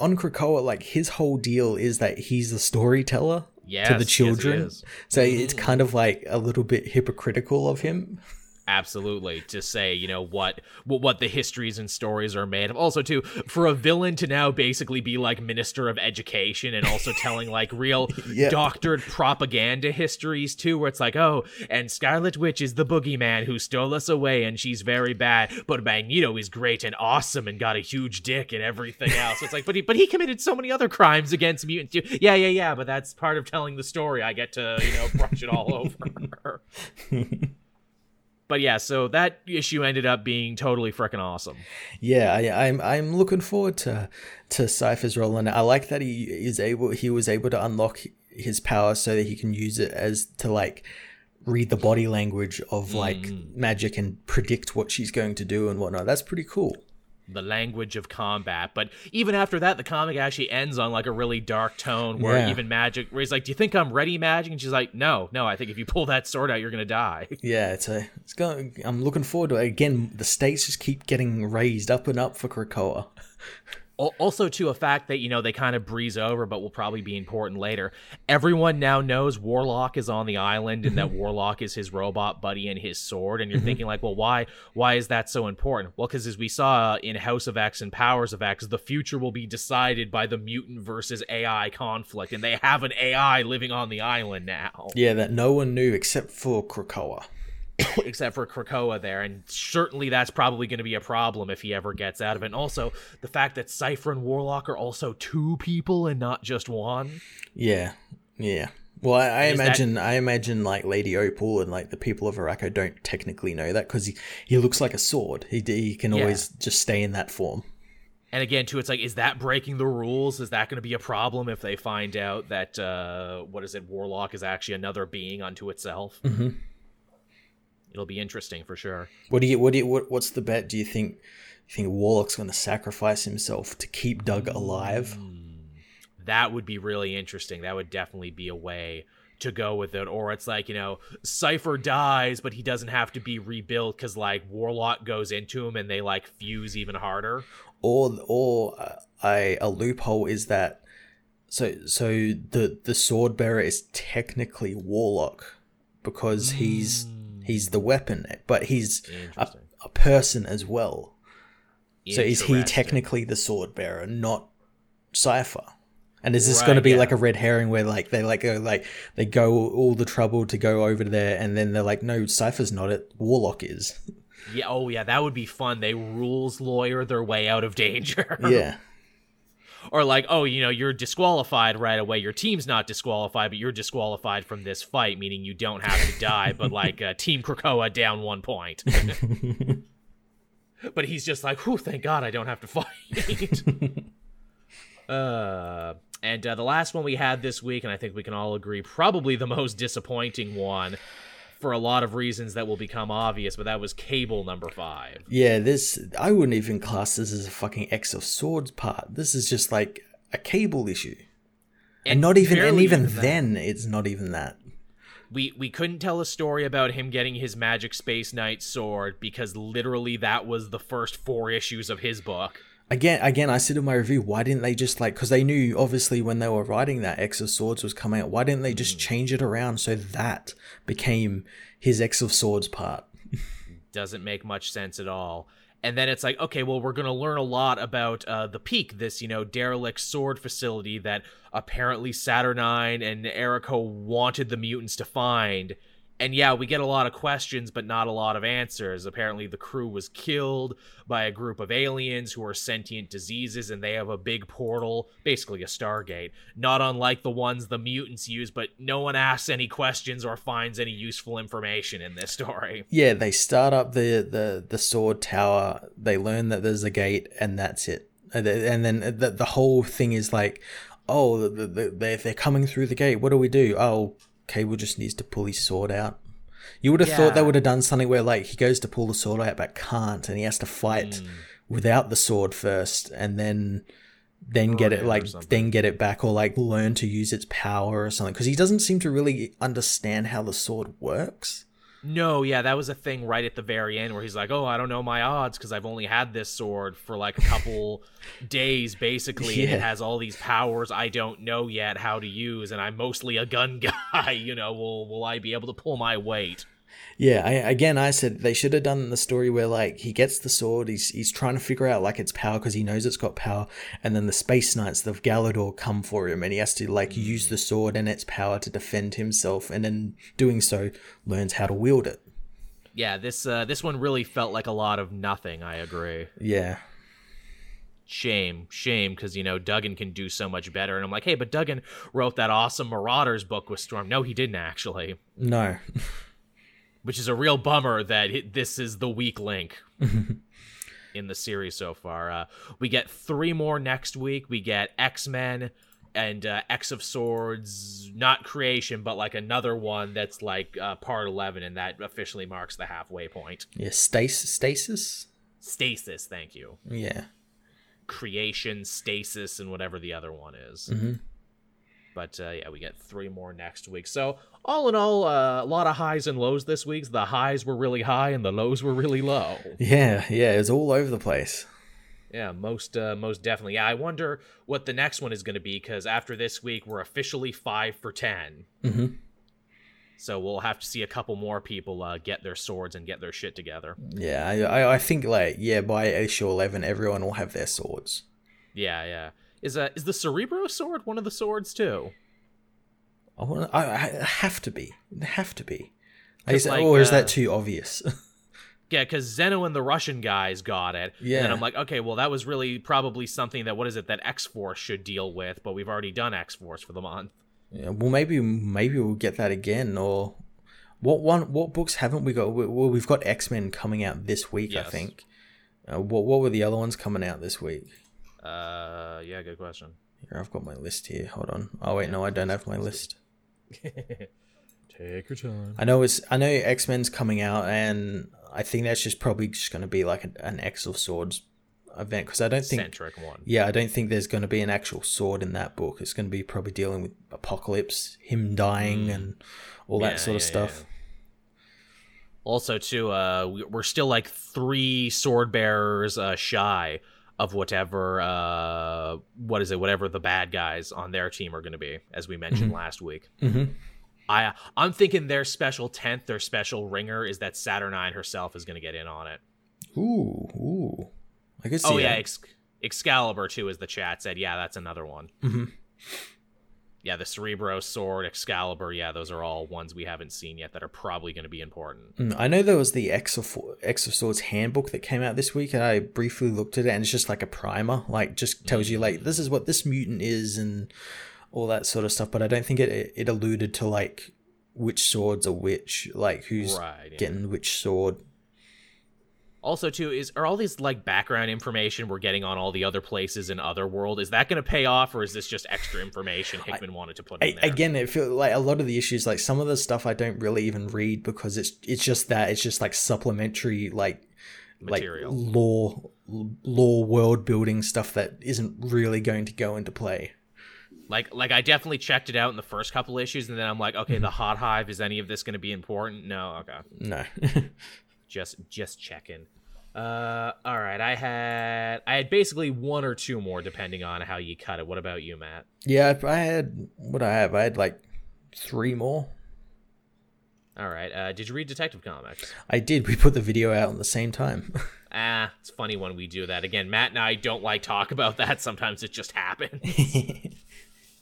on krakoa like his whole deal is that he's the storyteller yes, to the children. Yes, so mm. it's kind of like a little bit hypocritical of him absolutely. To say you know what what the histories and stories are made of. Also too for a villain to now basically be like minister of education and also telling like real (laughs) doctored propaganda histories too where it's like oh and scarlet witch is the boogeyman who stole us away and she's very bad but magneto is great and awesome and got a huge dick and everything else. It's like but he but he committed so many other crimes against mutants too. Yeah yeah yeah but that's part of telling the story. I get to you know brush it all (laughs) over (laughs) but yeah, so that issue ended up being totally freaking awesome. Yeah, I, am I'm, I'm looking forward to to Cypher's role, and I like that he is able he was able to unlock his power so that he can use it as to like read the body language of like mm. Magik and predict what she's going to do and whatnot. That's pretty cool the language of combat. But even after that, the comic actually ends on like a really dark tone where yeah. even Magik, where he's like, "Do you think I'm ready, Magik?" And she's like, "No, no. I think if you pull that sword out, you're gonna die." (laughs) Yeah, it's a, it's going. I'm looking forward to it. Again, the stakes just keep getting raised up and up for Krakoa. (laughs) also to a fact that you know they kind of breeze over but will probably be important later. Everyone now knows warlock is on the island and that (laughs) warlock is his robot buddy and his sword and you're mm-hmm. thinking like well why why is that so important? Well because as we saw in house of x and powers of x the future will be decided by the mutant versus ai conflict and they have an ai living on the island now. Yeah that no one knew except for krakoa (coughs) except for Krakoa there, and certainly that's probably going to be a problem if he ever gets out of it. And also the fact that Cypher and Warlock are also two people and not just one. Yeah, yeah. Well, I, I imagine that... I imagine like Lady Opal and like the people of Arakko don't technically know that because he he looks like a sword. He he can yeah. always just stay in that form. And again, too, it's like, is that breaking the rules? Is that going to be a problem if they find out that uh, what is it, Warlock is actually another being unto itself? Mm-hmm it'll be interesting for sure. What do you what do you what, what's the bet? Do you think you think Warlock's going to sacrifice himself to keep Doug alive? Mm, that would be really interesting. That would definitely be a way to go with it or it's like you know cypher dies but he doesn't have to be rebuilt because like warlock goes into him and they like fuse even harder or or uh, a, a loophole is that so so the the sword bearer is technically warlock because mm. He's the weapon, but he's a, a person as well. So is he technically the sword bearer, not Cypher? And is this right, going to be yeah. like a red herring where like they like go like they go all the trouble to go over there and then they're like, no, Cypher's not it, Warlock is. Yeah. Oh yeah, that would be fun. They rules lawyer their way out of danger. yeah or like, oh, you know, you're disqualified right away. Your team's not disqualified, but you're disqualified from this fight, meaning you don't have to die. but (laughs) like, uh, Team Krakoa down one point. (laughs) but he's just like, whew, thank God I don't have to fight. (laughs) uh, and uh, the last one we had this week, and I think we can all agree, probably the most disappointing one for a lot of reasons that will become obvious, but that was Cable number five. Yeah, this I wouldn't even class this as a fucking X of Swords part. This is just like a Cable issue, and, and not even and even then, it's not even that. We we couldn't tell a story about him getting his Magic Space Knight sword because literally that was the first four issues of his book again again i said in my review why didn't they just like because they knew obviously when they were writing that x of swords was coming out why didn't they just hmm. change it around so that became his x of swords part? (laughs) Doesn't make much sense at all. And then it's like okay well we're going to learn a lot about uh, the peak this you know derelict sword facility that apparently saturnine and Arakko wanted the mutants to find and yeah, we get a lot of questions, but not a lot of answers. Apparently, the crew was killed by a group of aliens who are sentient diseases, and they have a big portal, basically a Stargate, not unlike the ones the mutants use. But no one asks any questions or finds any useful information in this story. (laughs) Yeah, they start up the the the sword tower. They learn that there's a gate, and that's it. And then- the, the whole thing is like, oh, the, the, they they're coming through the gate. What do we do? Oh, Cable just needs to pull his sword out. You would have thought they would have done something where like he goes to pull the sword out but can't, and he has to fight without the sword first, and then then get Right, it like then get it back or like learn to use its power or something because he doesn't seem to really understand how the sword works. No, yeah, that was a thing right at the very end where he's like, "Oh, I don't know my odds because I've only had this sword for like a couple (laughs) days, basically, and it has all these powers I don't know yet how to use, and I'm mostly a gun (laughs) guy. You know, will will I be able to pull my weight?" Yeah, I, again, I said they should have done the story where like he gets the sword, he's he's trying to figure out like its power because he knows it's got power, and then the Space Knights, the Galador, come for him, and he has to like use the sword and its power to defend himself, and in doing so, learns how to wield it. Yeah, this uh, this one really felt like a lot of nothing. I agree. Yeah, Shame, shame, because you know Duggan can do so much better, and I'm like, hey, but Duggan wrote that awesome Marauders book with Storm. No, he didn't actually. no, (laughs) which is a real bummer that it, this is the weak link (laughs) in the series so far. Uh, we get three more next week. We get X Men and uh, X of Swords, not creation, but like another one that's like uh, part eleven, and that officially marks the halfway point. yeah, stasis, stasis. Stasis, thank you. Yeah, Creation, stasis, and whatever the other one is. Mhm. But uh, yeah, we get three more next week. So all in all, uh, a lot of highs and lows this week. The highs were really high and the lows were really low. yeah, yeah. It's all over the place. Yeah, most uh, most definitely. Yeah, I wonder what the next one is going to be because after this week we're officially five for ten. hmm So we'll have to see a couple more people uh, get their swords and get their shit together. Yeah, I, I, I think like yeah, by issue eleven, everyone will have their swords. Yeah, yeah. Is uh, is the Cerebro sword one of the swords too? I want. I, I have to be. Have to be. I 'Cause, guess, like, or is uh, that too obvious? (laughs) Yeah, because Xeno and the Russian guys got it. Yeah. then I'm like, okay, well, that was really probably something that, what is it, that X Force should deal with, but we've already done X Force for the month. yeah, well, maybe maybe we'll get that again. Or what one? What books haven't we got? Well, we've got X Men coming out this week, I think. Uh, what what were the other ones coming out this week? Uh, yeah, good question. Here, I've got my list here. Hold on. Oh wait, no, I don't have my list. (laughs) Take your time. I know it's. I know X Men's coming out, and I think that's just probably just going to be like an, an X of Swords event because I don't think. Centric one. Yeah, I don't think there's going to be an actual sword in that book. It's going to be probably dealing with apocalypse, him dying, and all that Yeah, sort of yeah, stuff. yeah. Also, too, uh, we're still like three sword bearers uh, shy of whatever, uh, what is it, whatever the bad guys on their team are going to be, as we mentioned last week. hmm I I'm thinking their special tenth, their special ringer is that Saturnine herself is going to get in on it. Ooh, ooh. I guess. Oh yeah, Ex- Excalibur too, as the chat said. Yeah, that's another one. Mhm. Yeah, the Cerebro sword, Excalibur. Yeah, those are all ones we haven't seen yet that are probably going to be important. Mm, I know there was the X of, X of Swords handbook that came out this week, and I briefly looked at it, and it's just like a primer, like just tells you like this is what this mutant is and all that sort of stuff. But I don't think it it alluded to like which swords are which, like who's Right. yeah. getting which sword. Also, too, is are all these like background information we're getting on all the other places in other world? Is that going to pay off, or is this just extra information Hickman wanted to put in there? again, it feels like a lot of the issues, like some of the stuff, I don't really even read because it's it's just that it's just like supplementary, like Material. like law law world building stuff that isn't really going to go into play. Like, like I definitely checked it out in the first couple issues, and then I'm like, Mm-hmm. okay, the Hot Hive is any of this going to be important? No, okay. No. (laughs) just just checking uh all right i had i had basically one or two more depending on how you cut it what about you matt yeah, I had what I have. I had like three more. all right uh did you read detective comics I did. We put the video out at the same time. (laughs) ah it's funny when we do that again matt and i don't like talk about (laughs) that sometimes it just happens (laughs)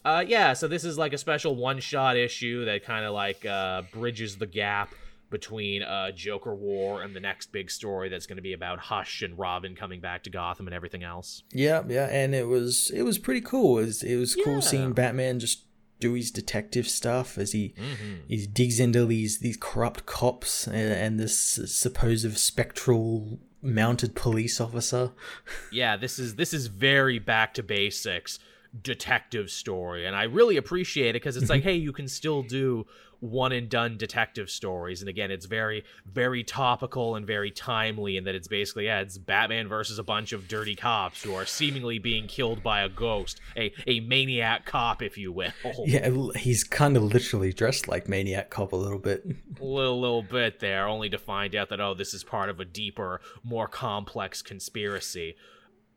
Uh, yeah, so this is like a special one-shot issue that kind of like uh, bridges the gap between uh, Joker War and the next big story that's going to be about Hush and Robin coming back to Gotham and everything else. Yeah, yeah, and it was it was pretty cool. It was, it was Yeah. cool seeing Batman just do his detective stuff as he Mm-hmm. he digs into these these corrupt cops and, and this supposed spectral mounted police officer. (laughs) yeah this is this is very back to basics detective story and i really appreciate it because it's like mm-hmm. hey you can still do one and done detective stories and again it's very very topical and very timely and that it's basically yeah it's batman versus a bunch of dirty cops who are seemingly being killed by a ghost a, a maniac cop if you will Yeah, he's kind of literally dressed like Maniac Cop a little bit. (laughs) a little, little bit there, only to find out that oh, this is part of a deeper, more complex conspiracy.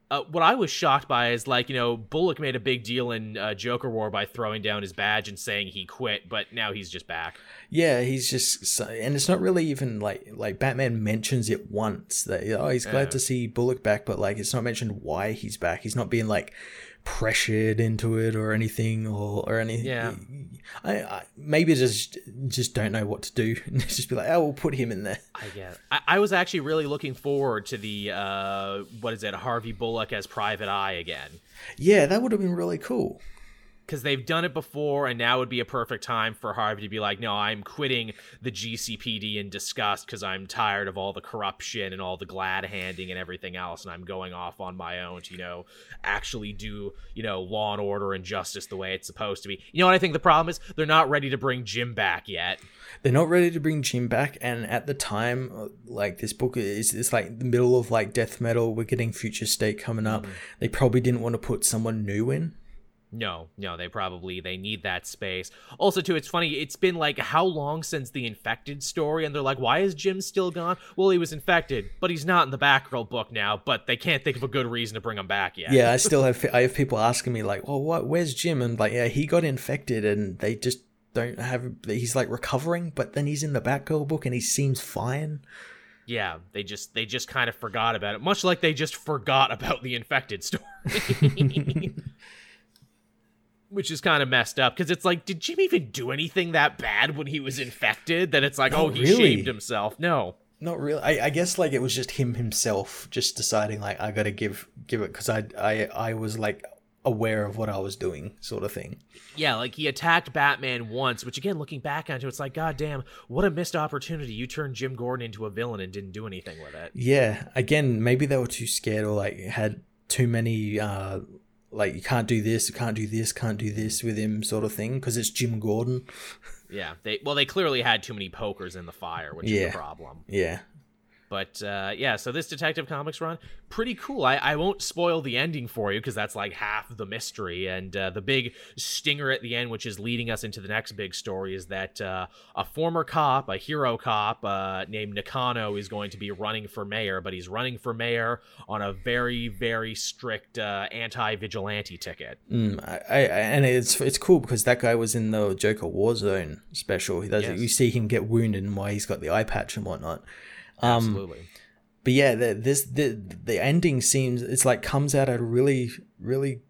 Uh, what I was shocked by is like you know Bullock made a big deal in uh, Joker War by throwing down his badge and saying he quit, but now he's just back. Yeah, he's just, and it's not really even like like Batman mentions it once that oh he's glad Yeah. to see Bullock back, but like it's not mentioned why he's back. He's not being like pressured into it or anything or or anything. Yeah. I, I maybe just just don't know what to do (laughs) and just be like oh we'll put him in there. I guess I, I was actually really looking forward to the uh, what is it Harvey Bullock as Private Eye again. Yeah, that would have been really cool. Because they've done it before, and now would be a perfect time for Harvey to be like, "No, I'm quitting the GCPD in disgust because I'm tired of all the corruption and all the glad handing and everything else, and I'm going off on my own to, you know, actually do, you know, law and order and justice the way it's supposed to be." You know what I think the problem is? They're not ready to bring Jim back yet. They're not ready to bring Jim back, and at the time, like this book is, it's like the middle of like death metal. We're getting Future State coming up. Mm. They probably didn't want to put someone new in. No, no, they probably they need that space. Also, too, it's funny. It's been like how long since the infected story, and they're like, "Why is Jim still gone?" Well, he was infected, but he's not in the Batgirl book now. But they can't think of a good reason to bring him back yet. Yeah, I (laughs) still have I have people asking me like, "Well, what? Where's Jim?" And like, yeah, he got infected, and they just don't have. He's like recovering, but then he's in the Batgirl book, and he seems fine. yeah. They just they just kind of forgot about it, much like they just forgot about the infected story. (laughs) (laughs) Which is kind of messed up because it's like, did Jim even do anything that bad when he was infected? That it's like, Not oh, he really. shaved himself. No, Not really. I, I guess like it was just him himself, just deciding like I gotta give give it because I I I was like aware of what I was doing, sort of thing. Yeah, like he attacked Batman once, which again, looking back onto it, it's like, God damn, what a missed opportunity. You turned Jim Gordon into a villain and didn't do anything with it. Yeah. Again, maybe they were too scared or like had too many uh like you can't do this, you can't do this, can't do this with him, sort of thing, because it's Jim Gordon. Yeah, they well, they clearly had too many pokers in the fire, which is a problem. Yeah. But uh, yeah, so this Detective Comics run, pretty cool. I, I won't spoil the ending for you because that's like half the mystery. And uh, the big stinger at the end, which is leading us into the next big story, is that uh, a former cop, a hero cop uh, named Nakano, is going to be running for mayor, but he's running for mayor on a very, very strict uh, anti vigilante ticket. Mm, I, I, and it's it's cool because that guy was in the Joker Warzone special. He does Yes. you see him get wounded and why he's got the eye patch and whatnot. Um, Absolutely. but yeah, the, this the the ending seems it's like comes out at a really really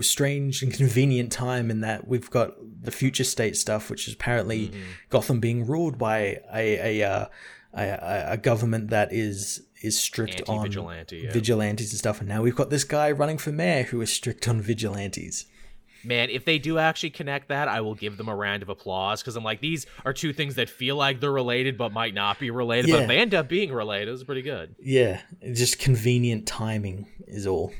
strange and convenient time in that we've got the future state stuff, which is apparently Mm-hmm. Gotham being ruled by a a, uh, a a government that is is strict on yeah. vigilantes and stuff, and now we've got this guy running for mayor who is strict on vigilantes. Man, if they do actually connect that, I will give them a round of applause because I'm like, these are two things that feel like they're related but might not be related. But Yeah. if they end up being related, It was pretty good. Yeah, just convenient timing is all.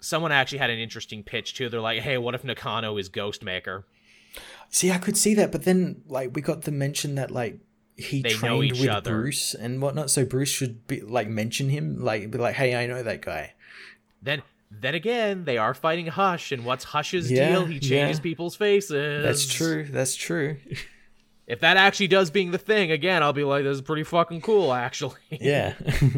Someone actually had an interesting pitch too. They're like, hey, what if Nakano is Ghostmaker? See, I could see that, but then like we got the mention that like he They know trained each with other. Bruce and whatnot, so Bruce should be like mention him, like be like, "Hey, I know that guy." Then then again, they are fighting Hush, and what's Hush's Yeah, deal? He changes yeah. people's faces. That's true. That's true. (laughs) If that actually does being the thing, again, I'll be like, this is pretty fucking cool, actually. (laughs) yeah, (laughs)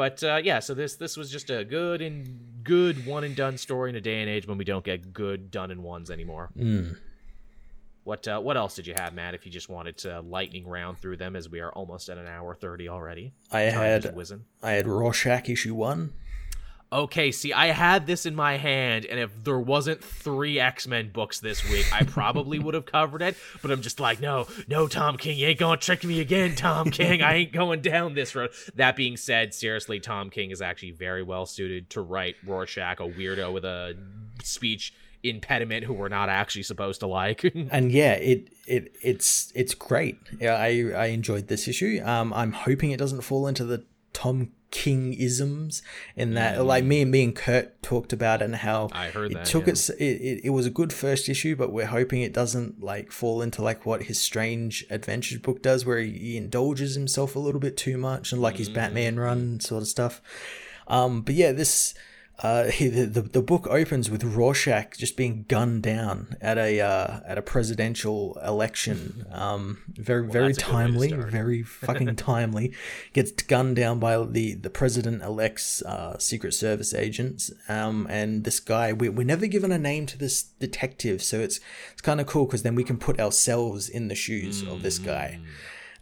But uh, yeah, so this this was just a good and good one and done story in a day and age when we don't get good done in ones anymore. Mm. What uh, what else did you have, Matt? If you just wanted to lightning round through them, as we are almost at an hour thirty already. I Time had. I had Rorschach issue one. Okay, see, I had this in my hand, and if there wasn't three X Men books this week, I probably would have covered it. But I'm just like, no, no, Tom King, you ain't gonna trick me again, Tom King. I ain't going down this road. That being said, seriously, Tom King is actually very well suited to write Rorschach, a weirdo with a speech impediment who we're not actually supposed to like. (laughs) and yeah, it it it's it's great. Yeah, I I enjoyed this issue. Um, I'm hoping it doesn't fall into the Tom King isms in that mm. like me and me and Kurt talked about and how I heard it that, took yeah. its it, it, it was a good first issue but we're hoping it doesn't like fall into like what his strange adventures book does where he, he indulges himself a little bit too much and like his Batman run sort of stuff um but yeah this uh, (laughs) he, the, the, the book opens with Rorschach just being gunned down at a uh, at a presidential election. Um, very Well, very that's a good way to timely, very (laughs) fucking timely. Gets gunned down by the the president elect's uh, Secret Service agents. Um, and this guy, we we're never given a name to this detective, so it's it's kind of cool because then we can put ourselves in the shoes of this guy.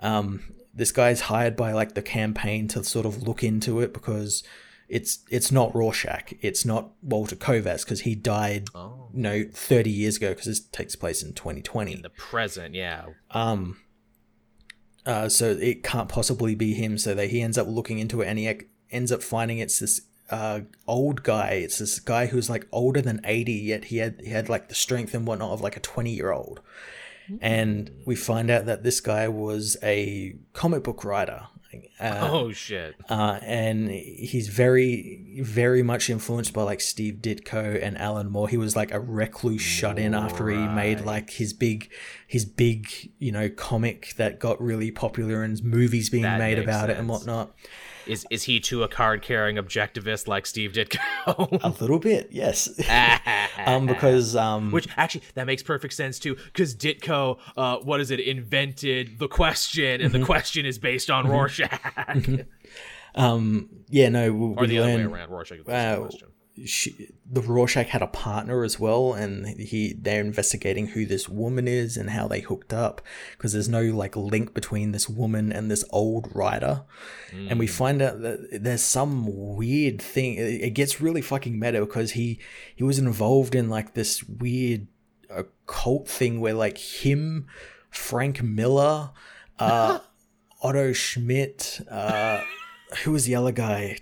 Um, this guy's hired by like the campaign to sort of look into it because it's it's not Rorschach, it's not Walter Kovacs because he died, Oh. you know, thirty years ago because this takes place in 2020. In the present, yeah. Um, uh, so it can't possibly be him. So that he ends up looking into it, and he ends up finding it's this uh old guy. It's this guy who's like older than eighty, yet he had he had like the strength and whatnot of like a twenty year old. And we find out that this guy was a comic book writer. Uh, oh shit. uh, and he's very, very much influenced by like Steve Ditko and Alan Moore. He was like a recluse shut in after he made like his big, his big, you know, comic that got really popular and movies being That made about it and whatnot. Is is he too a card carrying objectivist like Steve Ditko? (laughs) A little bit, yes. (laughs) um, because um, Which actually that makes perfect sense too, because Ditko, uh, what is it, invented the question, and the question is based on Rorschach, um, yeah, no, we, or we the other way around. Rorschach uh, question. She, the Rorschach had a partner as well, and he they're investigating who this woman is and how they hooked up because there's no like link between this woman and this old writer, and we find out that there's some weird thing. It it gets really fucking meta because he he was involved in like this weird occult thing where like him, Frank Miller, uh, (laughs) Otto Schmidt, uh, who was the other guy?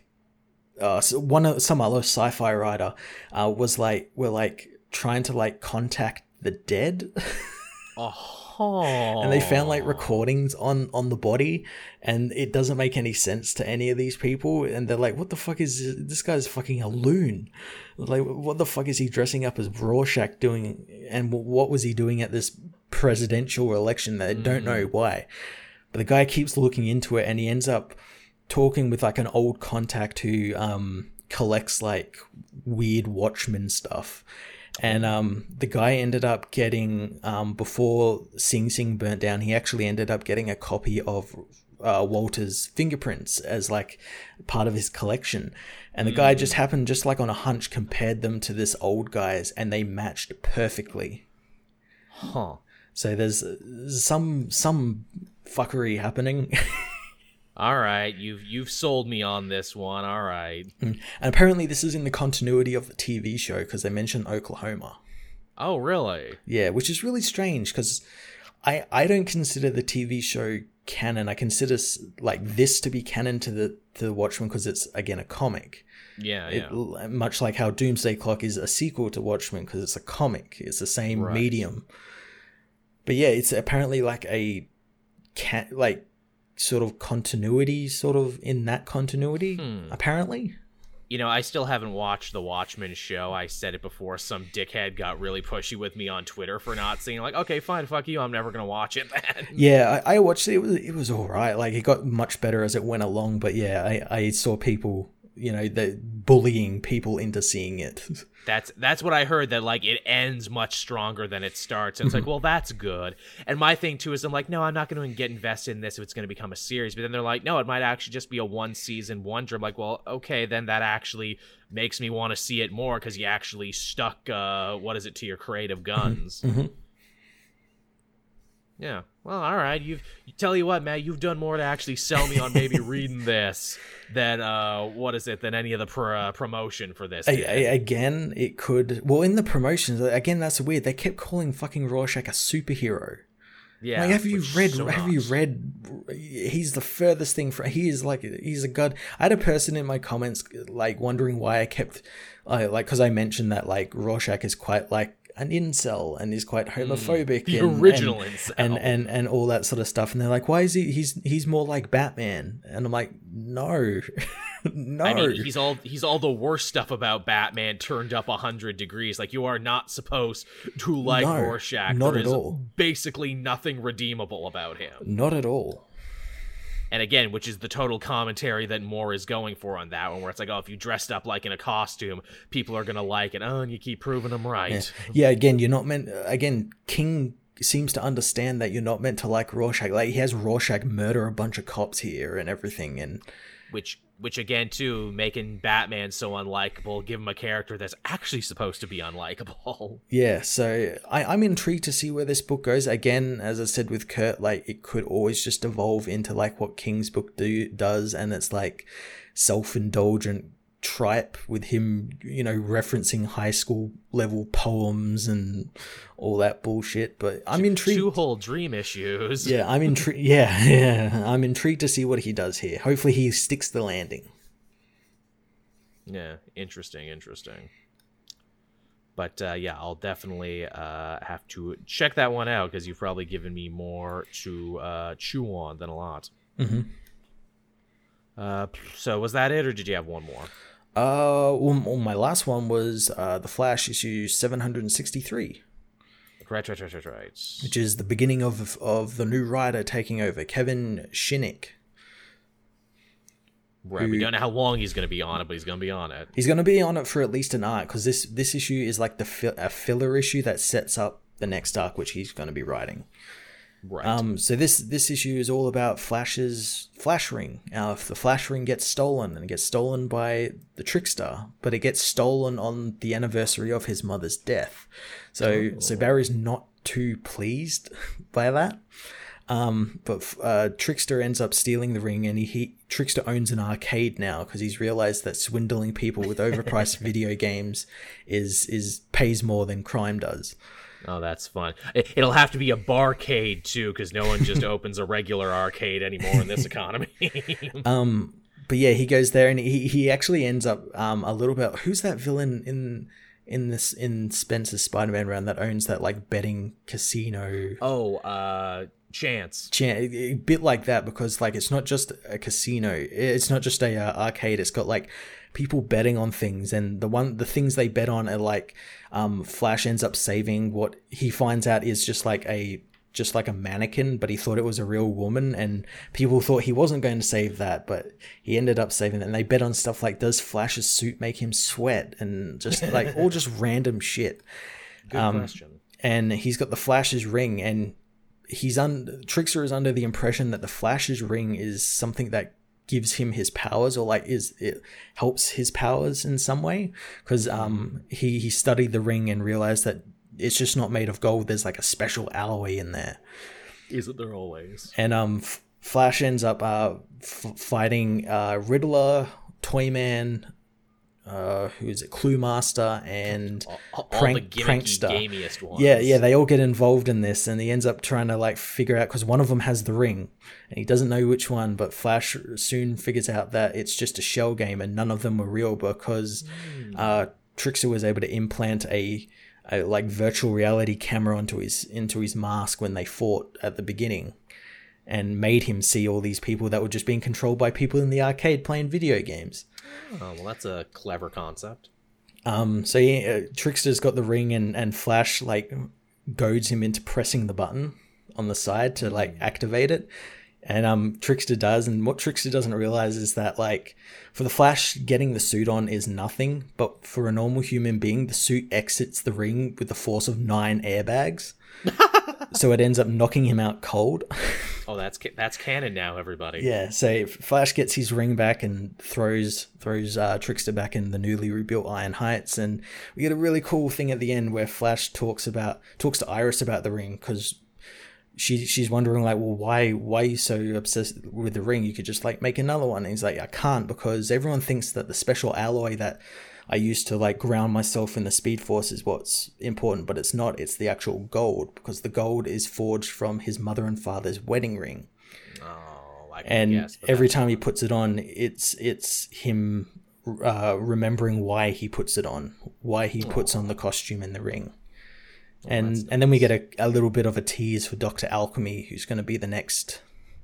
Uh, one of some other sci-fi writer uh, was like were like trying to like contact the dead. Oh, (laughs) and they found like recordings on on the body and it doesn't make any sense to any of these people and they're like what the fuck is this, this guy's fucking a loon. Like what the fuck is he dressing up as Rorschach doing and what was he doing at this presidential election they don't know why? But the guy keeps looking into it and he ends up talking with like an old contact who um collects like weird watchmen stuff. And um the guy ended up getting um before Sing Sing burnt down he actually ended up getting a copy of uh, Walter's fingerprints as like part of his collection. And the guy just happened just like on a hunch compared them to this old guy's and they matched perfectly. Huh. so there's uh, some some fuckery happening (laughs) All right, you've you've sold me on this one. All right. Mm. And apparently, this is in the continuity of the TV show because they mention Oklahoma. Oh, really? Yeah, which is really strange because I I don't consider the TV show canon. I consider like this to be canon to the to the Watchmen because it's again a comic. Yeah, It, yeah. much like how Doomsday Clock is a sequel to Watchmen because it's a comic. It's the same Right. medium. But yeah, it's apparently like a cat like sort of continuity, sort of in that continuity. Hmm. Apparently. You know, I still haven't watched the Watchmen show. I said it before. Some dickhead got really pushy with me on Twitter for not seeing. Like, okay, fine, fuck you. I'm never gonna watch it. Then. (laughs) Yeah, I, I watched it. It was it was all right. Like it got much better as it went along. But yeah, I, I saw people, you know, the bullying people into seeing it. (laughs) That's that's what I heard. That like it ends much stronger than it starts. And it's like, well, that's good. And my thing too is I'm like, no, I'm not going to get invested in this if it's going to become a series. But then they're like, no, it might actually just be a one season wonder. I'm like, well, okay, then that actually makes me want to see it more because you actually stuck uh what is it to your creative guns. Mhm. Yeah. Well, all right. You've you tell you what, Matt. You've done more to actually sell me on maybe (laughs) reading this than uh, what is it? Than any of the pr- uh, promotion for this. Did. a- again, it could. Well, in the promotions, again, that's weird. They kept calling fucking Rorschach a superhero. yeah. like, have you read? so have you read? He's the furthest thing from. He is like he's a god. I had a person in my comments like wondering why I kept, uh, like, because I mentioned that like Rorschach is quite like an incel and is quite homophobic. Mm. The and, original and, incel. and and and all that sort of stuff. And they're like, why is he? He's he's more like Batman. And I'm like, no, (laughs) no. I mean, he's all he's all the worst stuff about Batman turned up a hundred degrees. Like you are not supposed to like No, Rorschach. not There at is all. Basically, nothing redeemable about him. Not at all. And again, which is the total commentary that Moore is going for on that one, where it's like, oh, if you dressed up like in a costume, people are gonna like it. Oh, and you keep proving them right. Yeah, again, you're not meant. Again, King seems to understand that you're not meant to like Rorschach. Like he has Rorschach murder a bunch of cops here and everything, and Which, which again, too, making Batman so unlikable, give him a character that's actually supposed to be unlikable. (laughs) yeah. So I, I'm intrigued to see where this book goes. Again, as I said with Kurt, like it could always just evolve into like what King's book do does, and it's like self-indulgent tripe with him, you know, referencing high school level poems and all that bullshit. But I'm intrigued. Two whole dream issues. Yeah, I'm (laughs) intrigued. Yeah, yeah, I'm intrigued to see what he does here. Hopefully, he sticks the landing. Yeah, interesting, interesting. But uh, yeah, I'll definitely uh, have to check that one out because you've probably given me more to uh, chew on than a lot. Mm-hmm. Uh, so was that it, or did you have one more? Uh, well, my last one was uh, the Flash issue 763, Right, right, right, right, right. which is the beginning of of the new writer taking over, Kevin Shinick. Right. We don't know how long he's going to be on it, but he's going to be on it. He's going to be on it for at least an arc because this this issue is like the fi- a filler issue that sets up the next arc, which he's going to be writing. Right. Um, so this this issue is all about Flash's Flash Ring. Now, if the Flash Ring gets stolen and it gets stolen by the Trickster, but it gets stolen on the anniversary of his mother's death, so so Barry's not too pleased (laughs) by that. Um, but uh, Trickster ends up stealing the ring, and he, he Trickster owns an arcade now because he's realized that swindling people with overpriced (laughs) video games is is pays more than crime does. Oh, that's fun. It, it'll have to be a barcade too, because no one just (laughs) opens a regular arcade anymore in this (laughs) economy. (laughs) Um, but yeah, he goes there and he, he actually ends up um a little bit. Who's that villain in in this in Spencer's Spider-Man run that owns that like betting casino? oh, uh, Chance. Cha- A bit like that because like it's not just a casino. It's not just a uh, arcade. It's got like people betting on things, and the one the things they bet on are like um Flash ends up saving what he finds out is just like a just like a mannequin, but he thought it was a real woman, and people thought he wasn't going to save that, but he ended up saving it. And they bet on stuff like, does Flash's suit make him sweat, and just like all just (laughs) random shit. Good Um, question. And he's got the Flash's ring, and he's un Trickster is under the impression that the Flash's ring is something that gives him his powers, or like is it helps his powers in some way, because um he he studied the ring and realized that it's just not made of gold. There's like a special alloy in there. Isn't there always? And um, Flash ends up uh, f- fighting uh, Riddler, Toyman, uh, who's it, Clue Master, and All, all Prank- the prankster. yeah, yeah, they all get involved in this, and he ends up trying to like figure out because one of them has the ring, and he doesn't know which one. But Flash soon figures out that it's just a shell game, and none of them were real because uh, Trickster was able to implant a, a like virtual reality camera onto his into his mask when they fought at the beginning, and made him see all these people that were just being controlled by people in the arcade playing video games. Oh, well, that's a clever concept. Um, so yeah, uh, Trickster's got the ring, and and Flash like goads him into pressing the button on the side to like activate it. And um, Trickster does, and what Trickster doesn't realize is that like for the Flash, getting the suit on is nothing, but for a normal human being, the suit exits the ring with the force of nine airbags. (laughs) so it ends up knocking him out cold. (laughs) Oh, that's that's canon now, everybody. Yeah, so Flash gets his ring back and throws throws uh, Trickster back in the newly rebuilt Iron Heights, and we get a really cool thing at the end where Flash talks about talks to Iris about the ring because she she's wondering like, well, why why you so obsessed with the ring? You could just like make another one. And he's like, I can't because everyone thinks that the special alloy that I used to like ground myself in the Speed Force is what's important, but it's not. It's the actual gold because the gold is forged from his mother and father's wedding ring. Oh, I And guess, every time he puts it on, it's it's him uh, remembering why he puts it on, why he puts on the costume and the ring. And and then we get a, a little bit of a tease for Doctor Alchemy, who's going to be the next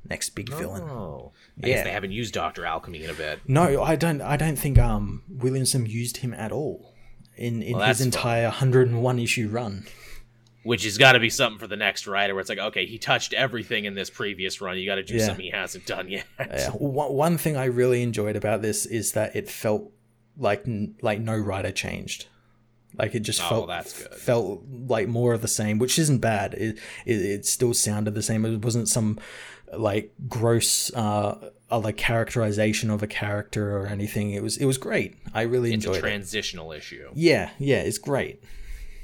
next big villain. Oh, I Yeah. guess they haven't used Doctor Alchemy in a bit. No, I don't. I don't think um Williamson used him at all in in Well, his entire 101 issue run. Which has got to be something for the next writer, where it's like, okay, he touched everything in this previous run. You got to do Yeah. something he hasn't done yet. (laughs) Uh, one, one thing I really enjoyed about this is that it felt like like no writer changed. Like it just Oh, felt felt like more of the same, which isn't bad. It, it it still sounded the same. It wasn't some like gross uh other characterization of a character or anything. It was it was great. I really It's a enjoyed it. transitional issue. Yeah, yeah, it's great.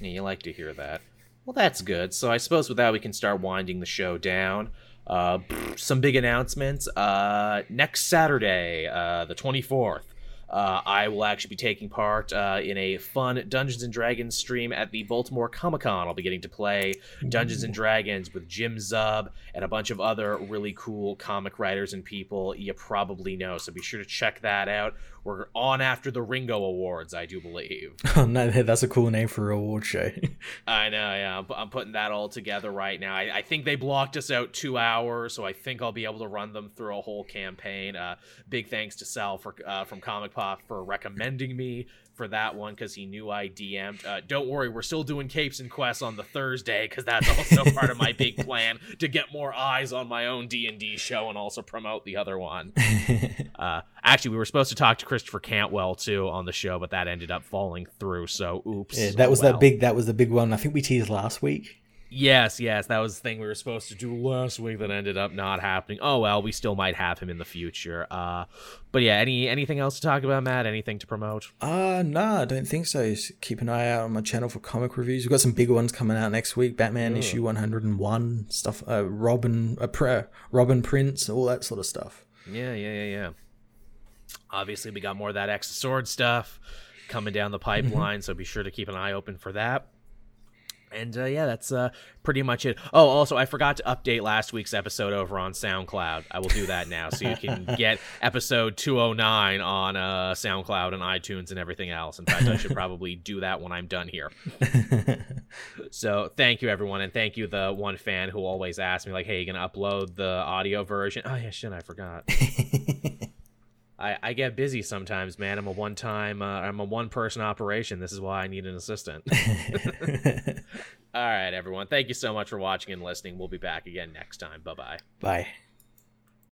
Yeah, you like to hear that. Well, that's good. So I suppose with that we can start winding the show down. Uh, some big announcements. Uh, next Saturday, uh, the 24th, uh, I will actually be taking part uh, in a fun Dungeons and Dragons stream at the Baltimore Comic Con. I'll be getting to play Dungeons and Dragons with Jim Zub and a bunch of other really cool comic writers and people you probably know. So be sure to check that out. We're on after the Ringo Awards, I do believe. (laughs) Oh no, that's a cool name for a award show. (laughs) I know, yeah. I'm, I'm putting that all together right now. I, I think they blocked us out two hours, so I think I'll be able to run them through a whole campaign. Uh, big thanks to Sal for uh, from Comic Pop for recommending me for that one because he knew I DM'd. Uh, don't worry, we're still doing capes and quests on the Thursday because that's also (laughs) part of my big plan to get more eyes on my own D and D show and also promote the other one. (laughs) Uh, actually, we were supposed to talk to Christopher Cantwell too on the show, but that ended up falling through. So, oops. yeah, that Oh was well. that big. That was the big one. I think we teased last week. Yes, yes, that was the thing we were supposed to do last week that ended up not happening. Oh well, we still might have him in the future. Uh, but yeah, any anything else to talk about, Matt? Anything to promote? Uh no, I don't think so. Just keep an eye out on my channel for comic reviews. We've got some big ones coming out next week. Batman issue 101 stuff. Uh, Robin, uh, Pr- Robin Prince, all that sort of stuff. Yeah, yeah, yeah, yeah. Obviously, we got more of that X Sword stuff coming down the pipeline, so be sure to keep an eye open for that. And uh, yeah, that's uh, pretty much it. Oh, also, I forgot to update last week's episode over on SoundCloud. I will do that now, so you can (laughs) get episode 209 on uh, SoundCloud and iTunes and everything else. In fact, I should probably do that when I'm done here. (laughs) So thank you, everyone, and thank you the one fan who always asks me like, "Hey, you gonna upload the audio version?" Oh yeah, shit, I forgot. (laughs) I, I get busy sometimes, man. I'm a one time, uh, I'm a one person operation. This is why I need an assistant. (laughs) (laughs) All right, everyone. Thank you so much for watching and listening. We'll be back again next time. Bye bye. Bye.